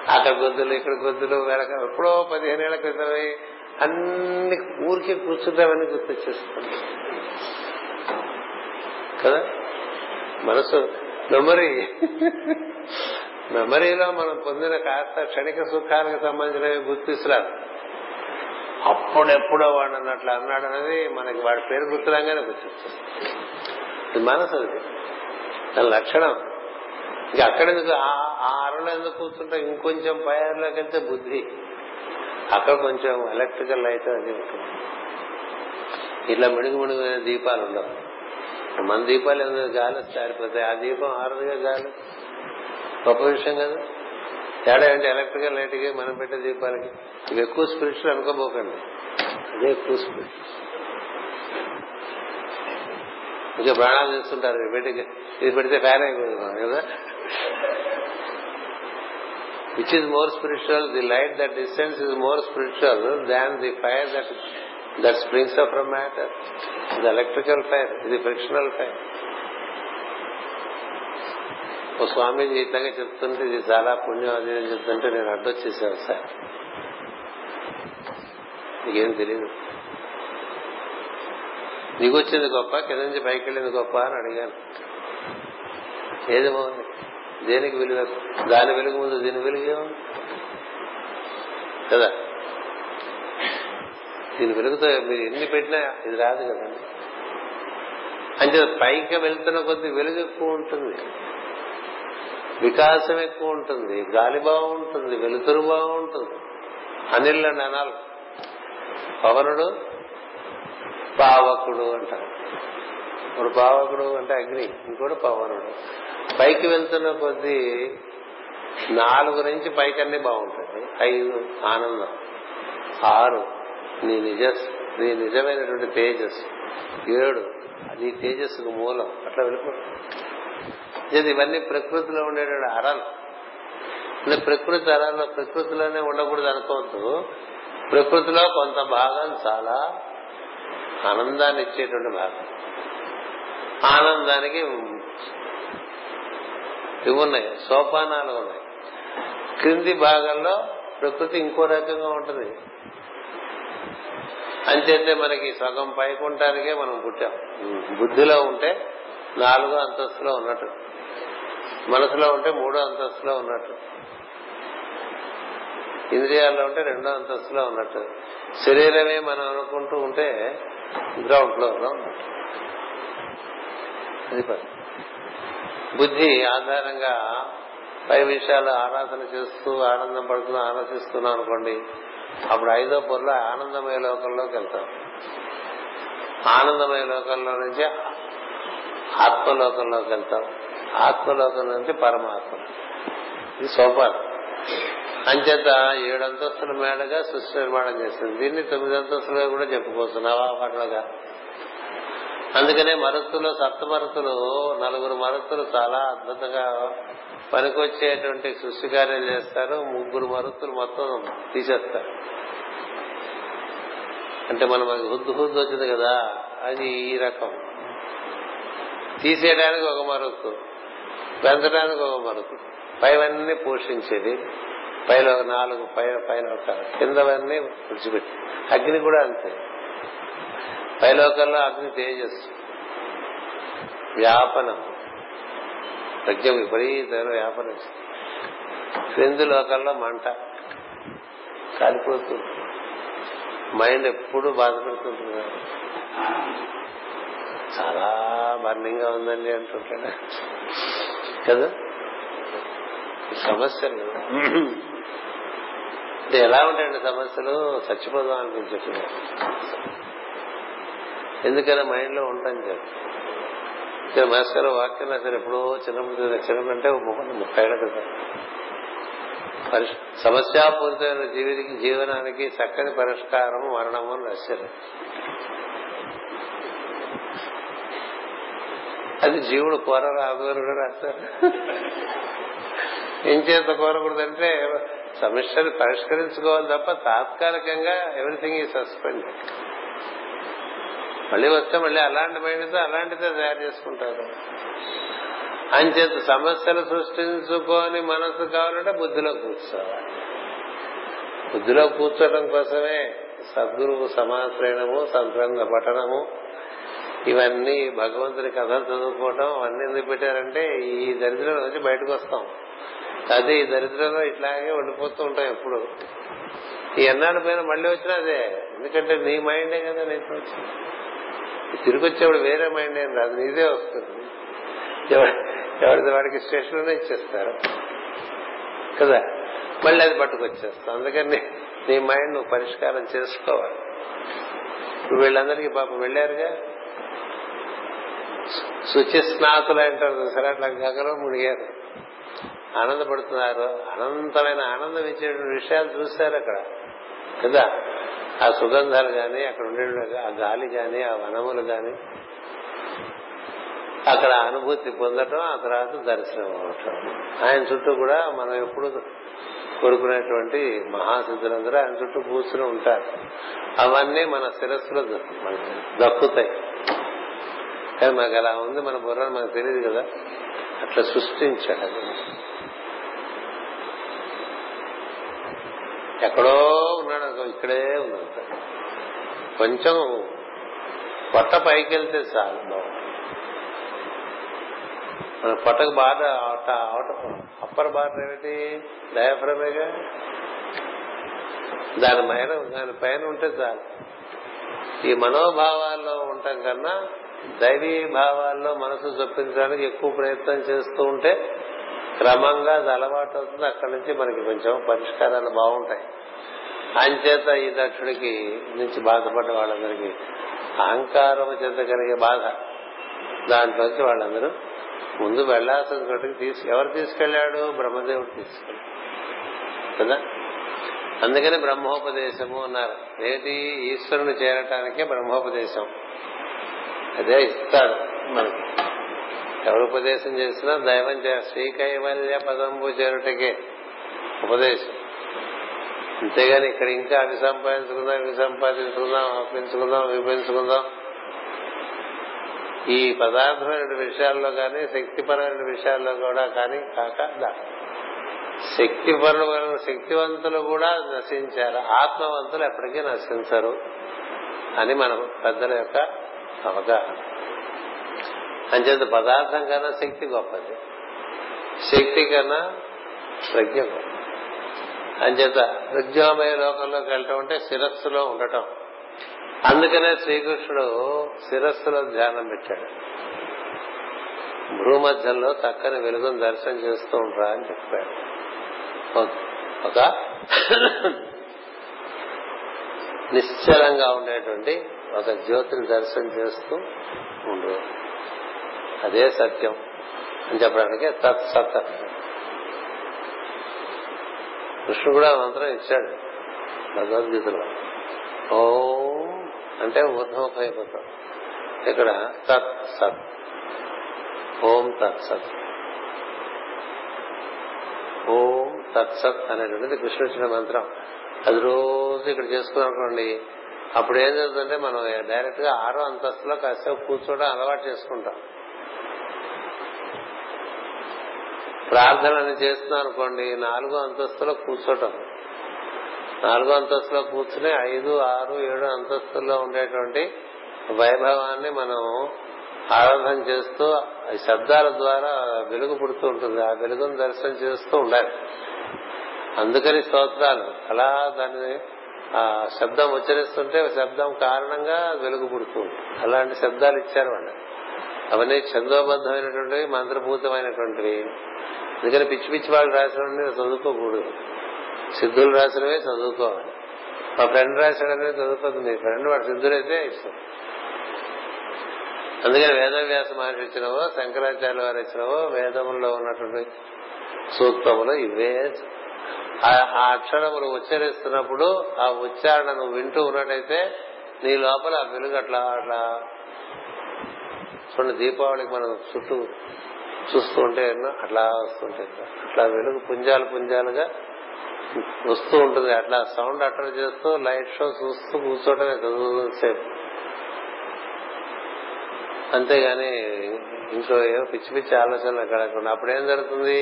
అక్కడ గొద్దులు ఇక్కడ గొద్దులు వెనక ఎప్పుడో పదిహేను ఏళ్ళ క్రితమై అన్ని ఊరికే కూర్చుంటామని గుర్తొచ్చేస్తుంది. కదా? మనసు మెమరీ. మెమరీలో మనం పొందిన కాస్త క్షణిక సుఖాలకు సంబంధించినవి గుర్తిస్తున్నారు అప్పుడెప్పుడో వాడు అన్నట్లు అన్నాడు అనేది మనకి వాడి పేరు గుర్తురాగానే గుర్తిస్తుంది మనసు అది. లక్షణం. ఇంకా అక్కడెందుకు ఆ అరలో ఎందుకు కూర్చుంటే ఇంకొంచెం పై అరలోకి వెళ్తే బుద్ధి. అక్కడ కొంచెం ఎలక్ట్రికల్ లైట్ అది ఉంటుంది. ఇట్లా మిడుగు మిడుగు దీపాలు ఉండవు. మన దీపాలు ఎందుకు గాలి సారిపోతాయి ఆ దీపం ఆరదుగా గాలి. గొప్ప విషయం కదా. తేడా ఏంటి? ఎలక్ట్రికల్ లైట్కి మనం పెట్టే దీపాలకి. ఇవి ఎక్కువ స్పిరిచువల్ అనుకోబోకండి. అదే ఎక్కువ స్పిరిచువల్ ఇంకా ప్రాణాలు చేస్తుంటారు పెట్టి ఇది పెడితే ఫ్యాన్ అయిపోతుంది కదా? Which is more spiritual the light that distance is more spiritual than the fire that that springs up from matter ఇది ఎలక్ట్రికల్ ఫైర్ ఇది ఫ్రిక్షనల్ ఫైర్ ఓ స్వామీజీ ఇట్లాగే చెప్తుంటే ఇది చాలా పుణ్యం అది అని చెప్తుంటే నేను అడ్డొచ్చేసాను సార్. నీకేం తెలియదు దిగొచ్చింది గొప్ప కింద నుంచి పైకి వెళ్ళింది గొప్ప అని అడిగాను. ఏది బాగుంది? దేనికి వెలుగు దాని వెలుగు ముందు దీని వెలుగు కదా? దీని వెలుగుతో మీరు ఎన్ని పెట్టినా ఇది రాదు కదండి. అంటే పైకి వెళ్తున్న కొద్ది వెలుగు ఎక్కువ ఉంటుంది. వికాసం ఎక్కువ ఉంటుంది. గాలి బాగుంటుంది. వెలుతురు బాగుంటుంది. అనిల్ అని అనాలి. పవనుడు పావకుడు అంటారు. ఇప్పుడు పావకుడు అంటే అగ్ని ఇంకోటి పవనుడు. పైకి వెళ్తున్న కొద్దీ నాలుగు నుంచి పైకన్నీ బాగుంటుంది ఐదు ఆనందం. ఆరు నీ నిజ నీ నిజమైనటువంటి తేజస్సు. ఏడు నీ తేజస్సుకు మూలం. అట్లా వెళ్ళిపోతుంది ఇవన్నీ ప్రకృతిలో ఉండేటువంటి అరలు. అంటే ప్రకృతి అరలో ప్రకృతిలోనే ఉండకూడదు అనుకోవద్దు. ప్రకృతిలో కొంత భాగం చాలా ఆనందాన్ని ఇచ్చేటువంటి భాగం. ఆనందానికి ఇవి ఉన్నాయి సోపానాలు ఉన్నాయి. క్రింది భాగంలో ప్రకృతి ఇంకో రకంగా ఉంటుంది. అంచేతే మనకి సగం పైకుంటానికే మనం పుట్టాం. బుద్ధిలో ఉంటే నాలుగో అంతస్తులో ఉన్నట్టు. మనసులో ఉంటే మూడో అంతస్తులో ఉన్నట్టు. ఇంద్రియాల్లో ఉంటే రెండో అంతస్తులో ఉన్నట్టు. శరీరమే మనం అనుకుంటూ ఉంటే గ్రౌండ్ ఫ్లోర్లో అది బుద్ధి ఆధారంగా పై విషయాలు ఆరాధన చేస్తూ ఆనందం పడుతూ ఆలోచిస్తున్నాం అనుకోండి అప్పుడు ఐదో పొరలో ఆనందమయ లోకంలోకి వెళ్తాం. ఆనందమయ లోకంలో నుంచి ఆత్మలోకంలోకి వెళ్తాం. ఆత్మలోకం నుంచి పరమాత్మ. ఇది సోపానం. అంచేత ఏడు అంతస్తుల మేడగా సృష్టి నిర్మాణం చేస్తుంది. దీన్ని తొమ్మిది అంతస్తులుగా కూడా చెప్పుకోవచ్చు పట్లగా అందుకనే మరుతులు సప్తమరుతులు నలుగురు మరుతులు చాలా అద్భుతంగా పనికొచ్చేటువంటి సృష్టి కార్యం చేస్తారు. ముగ్గురు మరుతులు మొత్తం తీసేస్తారు. అంటే మనం హుద్దు హుద్దు వచ్చింది కదా? అది ఈ రకం. తీసేయడానికి ఒక మరుతు పెంచడానికి ఒక మరుతు పైవన్నీ పోషించేది. పైన ఒక నాలుగు పైన పైన ఒక కిందవన్నీ విడిచిపెట్టి. అగ్ని కూడా అంతే. పైలోకంలో అగ్ని తేజస్సు. వ్యాపనం. ప్రజ్ఞ విపరీతమైన వ్యాపనం. క్రింది లోకల్లో మంట. కాలిపోతుంది. మైండ్ ఎప్పుడు బాధపడుతుంటుంది చాలా బర్నింగ్గా ఉందండి అంటుంటాడు. కదా? సమస్యలు. ఇప్పుడు ఎలా ఉంటాయండి సమస్యలు? చచ్చిపోదాం అనిపించట్లేదు. ఎందుకైనా మైండ్లో ఉంటాం చెప్పి ఇక్కడ మాస్టర్ వాక్యం అసలు ఎప్పుడో చిన్నప్పుడు చిన్నప్పుడు అంటే ముప్పై ఏళ్ళ కదా సమస్యాపూరితమైన జీవికి జీవనానికి చక్కని పరిష్కారం మరణము అని రాశారు. అది జీవుడు కోర కూడా రాశారు. ఏం చేత కోరకూడదంటే సమస్యను పరిష్కరించుకోవాలి తప్ప తాత్కాలికంగా ఎవ్రీథింగ్ ఈ సస్పెండ్ మళ్ళీ వస్తే మళ్ళీ అలాంటి మైండ్తో అలాంటిదే తయారు చేసుకుంటారు. అంచేత సమస్యలు సృష్టించుకొని మనసు కావాలంటే బుద్ధిలో కూర్చోవాలి. బుద్ధిలో కూర్చోవడం కోసమే సద్గురువు సమాశ్రయణము సద్గ్రంథ పఠనము ఇవన్నీ భగవంతుని కథలు చదువుకోవటం అవన్నీ ఎందుకు పెట్టారంటే ఈ దరిద్రం నుంచి బయటకు వస్తాం. అదే ఈ దరిద్రంలో ఇట్లాగే ఉండిపోతూ ఉంటాం ఎప్పుడు. ఈ ఎన్నాళ్ళ పైన మళ్ళీ వచ్చినా అదే. ఎందుకంటే నీ మైండే కదా నేను వచ్చింది తిరిగి వచ్చేవాడు వేరే మైండ్ ఏం రాదు నీదే వస్తుంది. ఎవరిది వాడికి స్టేషన్లోనే ఇచ్చేస్తారు. కదా? మళ్ళీ అది పట్టుకొచ్చేస్తాం. అందుకని నీ మైండ్ నువ్వు పరిష్కారం చేసుకోవాలి. వీళ్ళందరికీ పాపం వెళ్ళారుగా? శుచి స్నాతులు అంటారు సరే అట్లా గగలో మునిగారు. ఆనందపడుతున్నారు. అనంతమైన ఆనందం ఇచ్చే విషయాలు చూశారు అక్కడ. కదా? ఆ సుగంధాలు కానీ అక్కడ ఉండే ఆ గాలి కానీ ఆ వనములు కానీ అక్కడ అనుభూతి పొందటం ఆ తర్వాత దర్శనం అవటం. ఆయన చుట్టూ కూడా మనం ఎప్పుడు కోరుకునేటువంటి మహాసిద్ధులందరూ ఆయన చుట్టూ కూర్చుని ఉంటారు. అవన్నీ మన శిరస్సులో దక్కుతాయి. కానీ మనకు అలా ఉంది మన బుర్రను మనకు తెలియదు కదా? అట్లా సృష్టించాడు అది ఎక్కడో ఉన్నాడు ఇక్కడే ఉన్నాడు. కొంచెం పొట్ట పైకి వెళ్తే చాలు బాగుంటుంది మన పొట్టకు బాధ అప్పర్ బాధ ఏమిటి? డయాఫ్రమేగా? దాని పైన దాని పైన ఉంటే చాలు. ఈ మనోభావాల్లో ఉండటం కన్నా దైవీ భావాల్లో మనసు చొప్పించడానికి ఎక్కువ ప్రయత్నం చేస్తూ ఉంటే క్రమంగా అది అలవాటు అవుతుంది. అక్కడి నుంచి మనకి కొంచెం పరిష్కారాలు బాగుంటాయి. అంచేత ఈ దక్షుడికి నుంచి బాధపడ్డ వాళ్ళందరికీ అహంకారం చేత కలిగే బాధ. దాంట్లోంచి వాళ్ళందరూ ముందు వెళ్ళాల్సిన చోటికి తీసు ఎవరు తీసుకెళ్ళాడు బ్రహ్మదేవుడు తీసుకెళ్ళాడు. కదా? అందుకని బ్రహ్మోపదేశము అన్నారు. ఏది? ఈశ్వరుని చేరటానికే బ్రహ్మోపదేశం. అదే ఇస్తారు మనకి. ఎవరు ఉపదేశం చేసినా దైవం శ్రీకైవల్య పదంబు చేరుటకే ఉపదేశం. అంతేగాని ఇక్కడ ఇంకా అవి సంపాదించుకుందాం ఇవి సంపాదించుకుందాం అప్పించుకుందాం విపించుకుందాం ఈ పదార్థమైన విషయాల్లో కానీ శక్తిపరమైన విషయాల్లో కూడా కానీ కాక శక్తిపరమైన శక్తివంతులు కూడా నశించారు. ఆత్మవంతులు ఎప్పటికీ నశించరు అని మన పెద్దల యొక్క అవగాహన. అంచేత పదార్థం కన్నా శక్తి గొప్పది. శక్తి కన్నా ప్రజ్ఞ గొప్పది. అంచేత ప్రజ్ఞామయ లోకంలోకి వెళ్ళటం అంటే శిరస్సులో ఉండటం. అందుకనే శ్రీకృష్ణుడు శిరస్సులో ధ్యానం పెట్టాడు. భూమధ్యంలో చక్కని వెలుగును దర్శనం చేస్తూ ఉంటా అని చెప్పాడు. ఒక నిశ్చలంగా ఉండేటువంటి ఒక జ్యోతిని దర్శనం చేస్తూ ఉండు. అదే సత్యం అని చెప్పడానికి తత్సత్ కృష్ణుడు కూడా మంత్రం ఇచ్చాడు. భగవద్గీతలో. ఓం అంటే ఊర్ధముఖం అయిపోతాం ఇక్కడ తత్ సత్. ఓం తత్ సత్. ఓం తత్సత్ అనేటువంటిది కృష్ణుడిచ్చిన మంత్రం. అది రోజు ఇక్కడ చేసుకున్నాం అనుకోండి అప్పుడు ఏం జరుగుతుందంటే మనం డైరెక్ట్గా ఆరో అంతస్తులో కాసేపు కూర్చోవడం అలవాటు చేసుకుంటాం. ప్రార్థనని చేస్తున్నాం అనుకోండి నాలుగో అంతస్తులో కూర్చోటం. నాలుగో అంతస్తులో కూర్చుని ఐదు ఆరు ఏడు అంతస్తుల్లో ఉండేటువంటి వైభవాన్ని మనం ఆరాధన చేస్తూ శబ్దాల ద్వారా వెలుగు పుడుతూ ఉంటుంది. ఆ వెలుగును దర్శనం చేస్తూ ఉండాలి. అందుకని స్తోత్రాలు. అలా దాన్ని ఆ శబ్దం ఉచ్చరిస్తుంటే శబ్దం కారణంగా వెలుగు పుడుతుంది అలాంటి శబ్దాలు ఇచ్చారు వాళ్ళు. అవన్నీ ఛందోబద్ధమైనటువంటివి మంత్రభూతమైనటువంటివి. అందుకని పిచ్చి పిచ్చి వాళ్ళు రాసినవి చదువుకోకూడదు. సిద్ధులు రాసినవే చదువుకోవాలి. మా ఫ్రెండ్ రాశాడనే చదువుకోదు మీ ఫ్రెండ్ వాడు సిద్ధులైతే ఇష్టం. అందుకని వేదవ్యాస మహర్షి ఇచ్చినవో శంకరాచార్య వారు ఇచ్చినవో వేదముల్లో ఉన్నటువంటి సూక్తములు ఇవే. ఆ అక్షరములు ఉచ్చరిస్తున్నప్పుడు ఆ ఉచ్చారణ నువ్వు వింటూ ఉన్నట్టయితే నీ లోపల ఆ వెలుగు అట్లా అట్లా చూడండి దీపావళికి మనం చుట్టూ చూస్తూ ఉంటే అట్లా వస్తుంటే అట్లా వెలుగు పుంజాలు పుంజాలుగా వస్తూ ఉంటుంది. అట్లా సౌండ్ అటర్ చేస్తూ లైట్ షో చూస్తూ కూర్చోవటమే సేపు అంతేగాని ఇంట్లో ఏమో పిచ్చి పిచ్చి ఆలోచనలు కలగకుండా అప్పుడు ఏం జరుగుతుంది?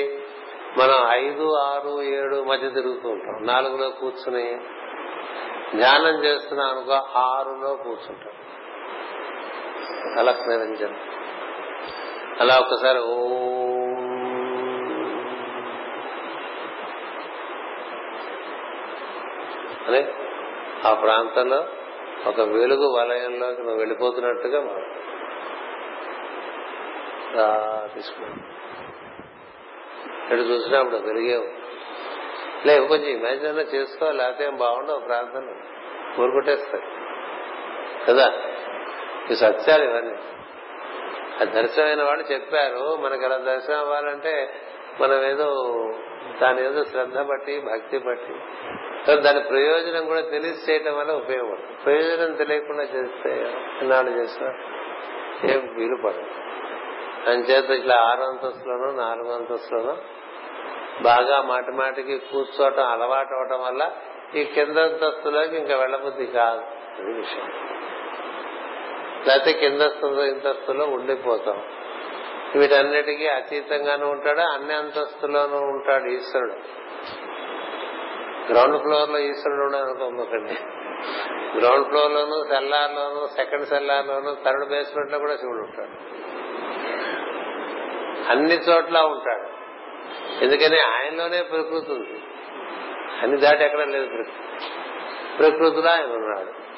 మనం ఐదు ఆరు ఏడు మధ్య తిరుగుతూ ఉంటాం. నాలుగులో కూర్చుని ధ్యానం చేస్తున్నాం అనుకో ఆరులో కూర్చుంటాం. అలక్ నిరంజన్ అలా ఒకసారి ఓ అని ఆ ప్రాంతంలో ఒక వెలుగు వలయంలోకి నువ్వు వెళ్ళిపోతున్నట్టుగా తీసుకున్నావు ఇటు చూసినప్పుడు పెరిగేవు లేవు కొంచెం ఇమాజిన్ చేసుకోవాలి లేకపోతే ఏం బాగుండవు ప్రార్థనలు ఊరుకుంటేస్తాయి కదా? ఈ సత్యాలు ఇవన్నీ. ఆ దర్శనమైన వాళ్ళు చెప్పారు మనకి అలా దర్శనం అవ్వాలంటే మనం ఏదో దాని ఏదో శ్రద్ధ బట్టి భక్తి బట్టి. దాని ప్రయోజనం కూడా తెలిసి చేయటం వల్ల ఉపయోగపడుతుంది. ప్రయోజనం తెలియకుండా చేస్తే ఎన్నాళ్ళు చేసినా ఏం వీలు పడదు. అంచేత ఇట్లా ఆరు అంతస్తులోనో నాలుగు అంతస్తులోనో బాగా మాటి మాటికి కూర్చోవటం అలవాటు అవటం వల్ల ఈ కింద అంతస్తులోకి ఇంకా వెళ్ళబుద్ధి కాదు. అది విషయం. లేకపోతే కిందస్తులో ఇంతస్తులో ఉండిపోతాం. వీటన్నిటికీ అతీతంగానూ ఉంటాడు అన్ని అంతస్తులోనూ ఉంటాడు ఈశ్వరుడు. గ్రౌండ్ ఫ్లోర్లో ఈశ్వరుడు ఉండనుకోకండి గ్రౌండ్ ఫ్లోర్ లోను సెల్లార్ లోను సెకండ్ సెల్లార్ లోను థర్డ్ బేస్మెంట్లో కూడా శివుడు ఉంటాడు. అన్ని చోట్ల ఉంటాడు. ఎందుకని ఆయనలోనే ప్రకృతి ఉంది. అన్ని దాటి ఎక్కడ లేదు ప్రకృతి. ప్రకృతిలో ఆయన ఉన్నాడు.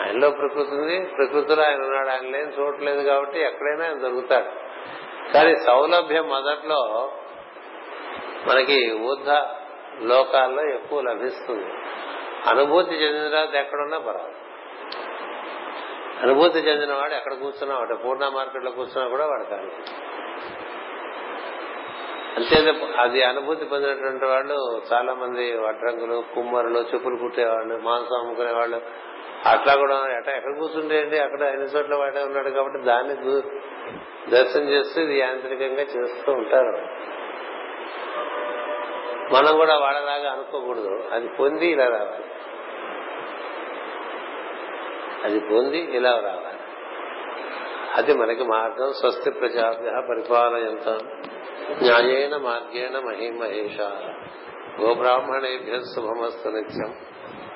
ఆయనలో ప్రకృతి ఉంది ప్రకృతిలో ఆయన ఉన్నాడు ఆయన లేని చూడలేదు కాబట్టి ఎక్కడైనా ఆయన దొరుకుతాడు. కానీ సౌలభ్యం మొదట్లో మనకి ఊర్ధ లోకాల్లో ఎక్కువ లభిస్తుంది. అనుభూతి చెందిన తర్వాత ఎక్కడున్నా పర్వాలేదు. అనుభూతి చెందిన వాడు ఎక్కడ కూర్చున్నా వాడు పూర్ణ మార్కెట్లో కూర్చున్నా కూడా వాడు కాదు. అంతే అది అనుభూతి పొందినటువంటి వాళ్ళు చాలా మంది వడ్రంగులు కుమ్మరులు చెప్పులు కుట్టేవాళ్ళు మాంసం అమ్ముకునేవాళ్ళు అట్లా కూడా ఎట్లా ఎక్కడ కూర్చుంటే అక్కడ అన్ని చోట్ల వాడే ఉన్నాడు కాబట్టి దాన్ని దర్శనం చేస్తూ ఇది యాంత్రికంగా చేస్తూ ఉంటారు. మనం కూడా వాడలాగా అనుకోకూడదు. అది పొంది ఇలా రావాలి. అది పొంది ఇలా రావాలి. అది మనకి మార్గం. స్వస్తి ప్రజాభ్య పరిపాలయంత. న్యాయేన మార్గేణ మహిమహేష. గోబ్రాహ్మణేభ్య శుభమస్తు నిత్యం.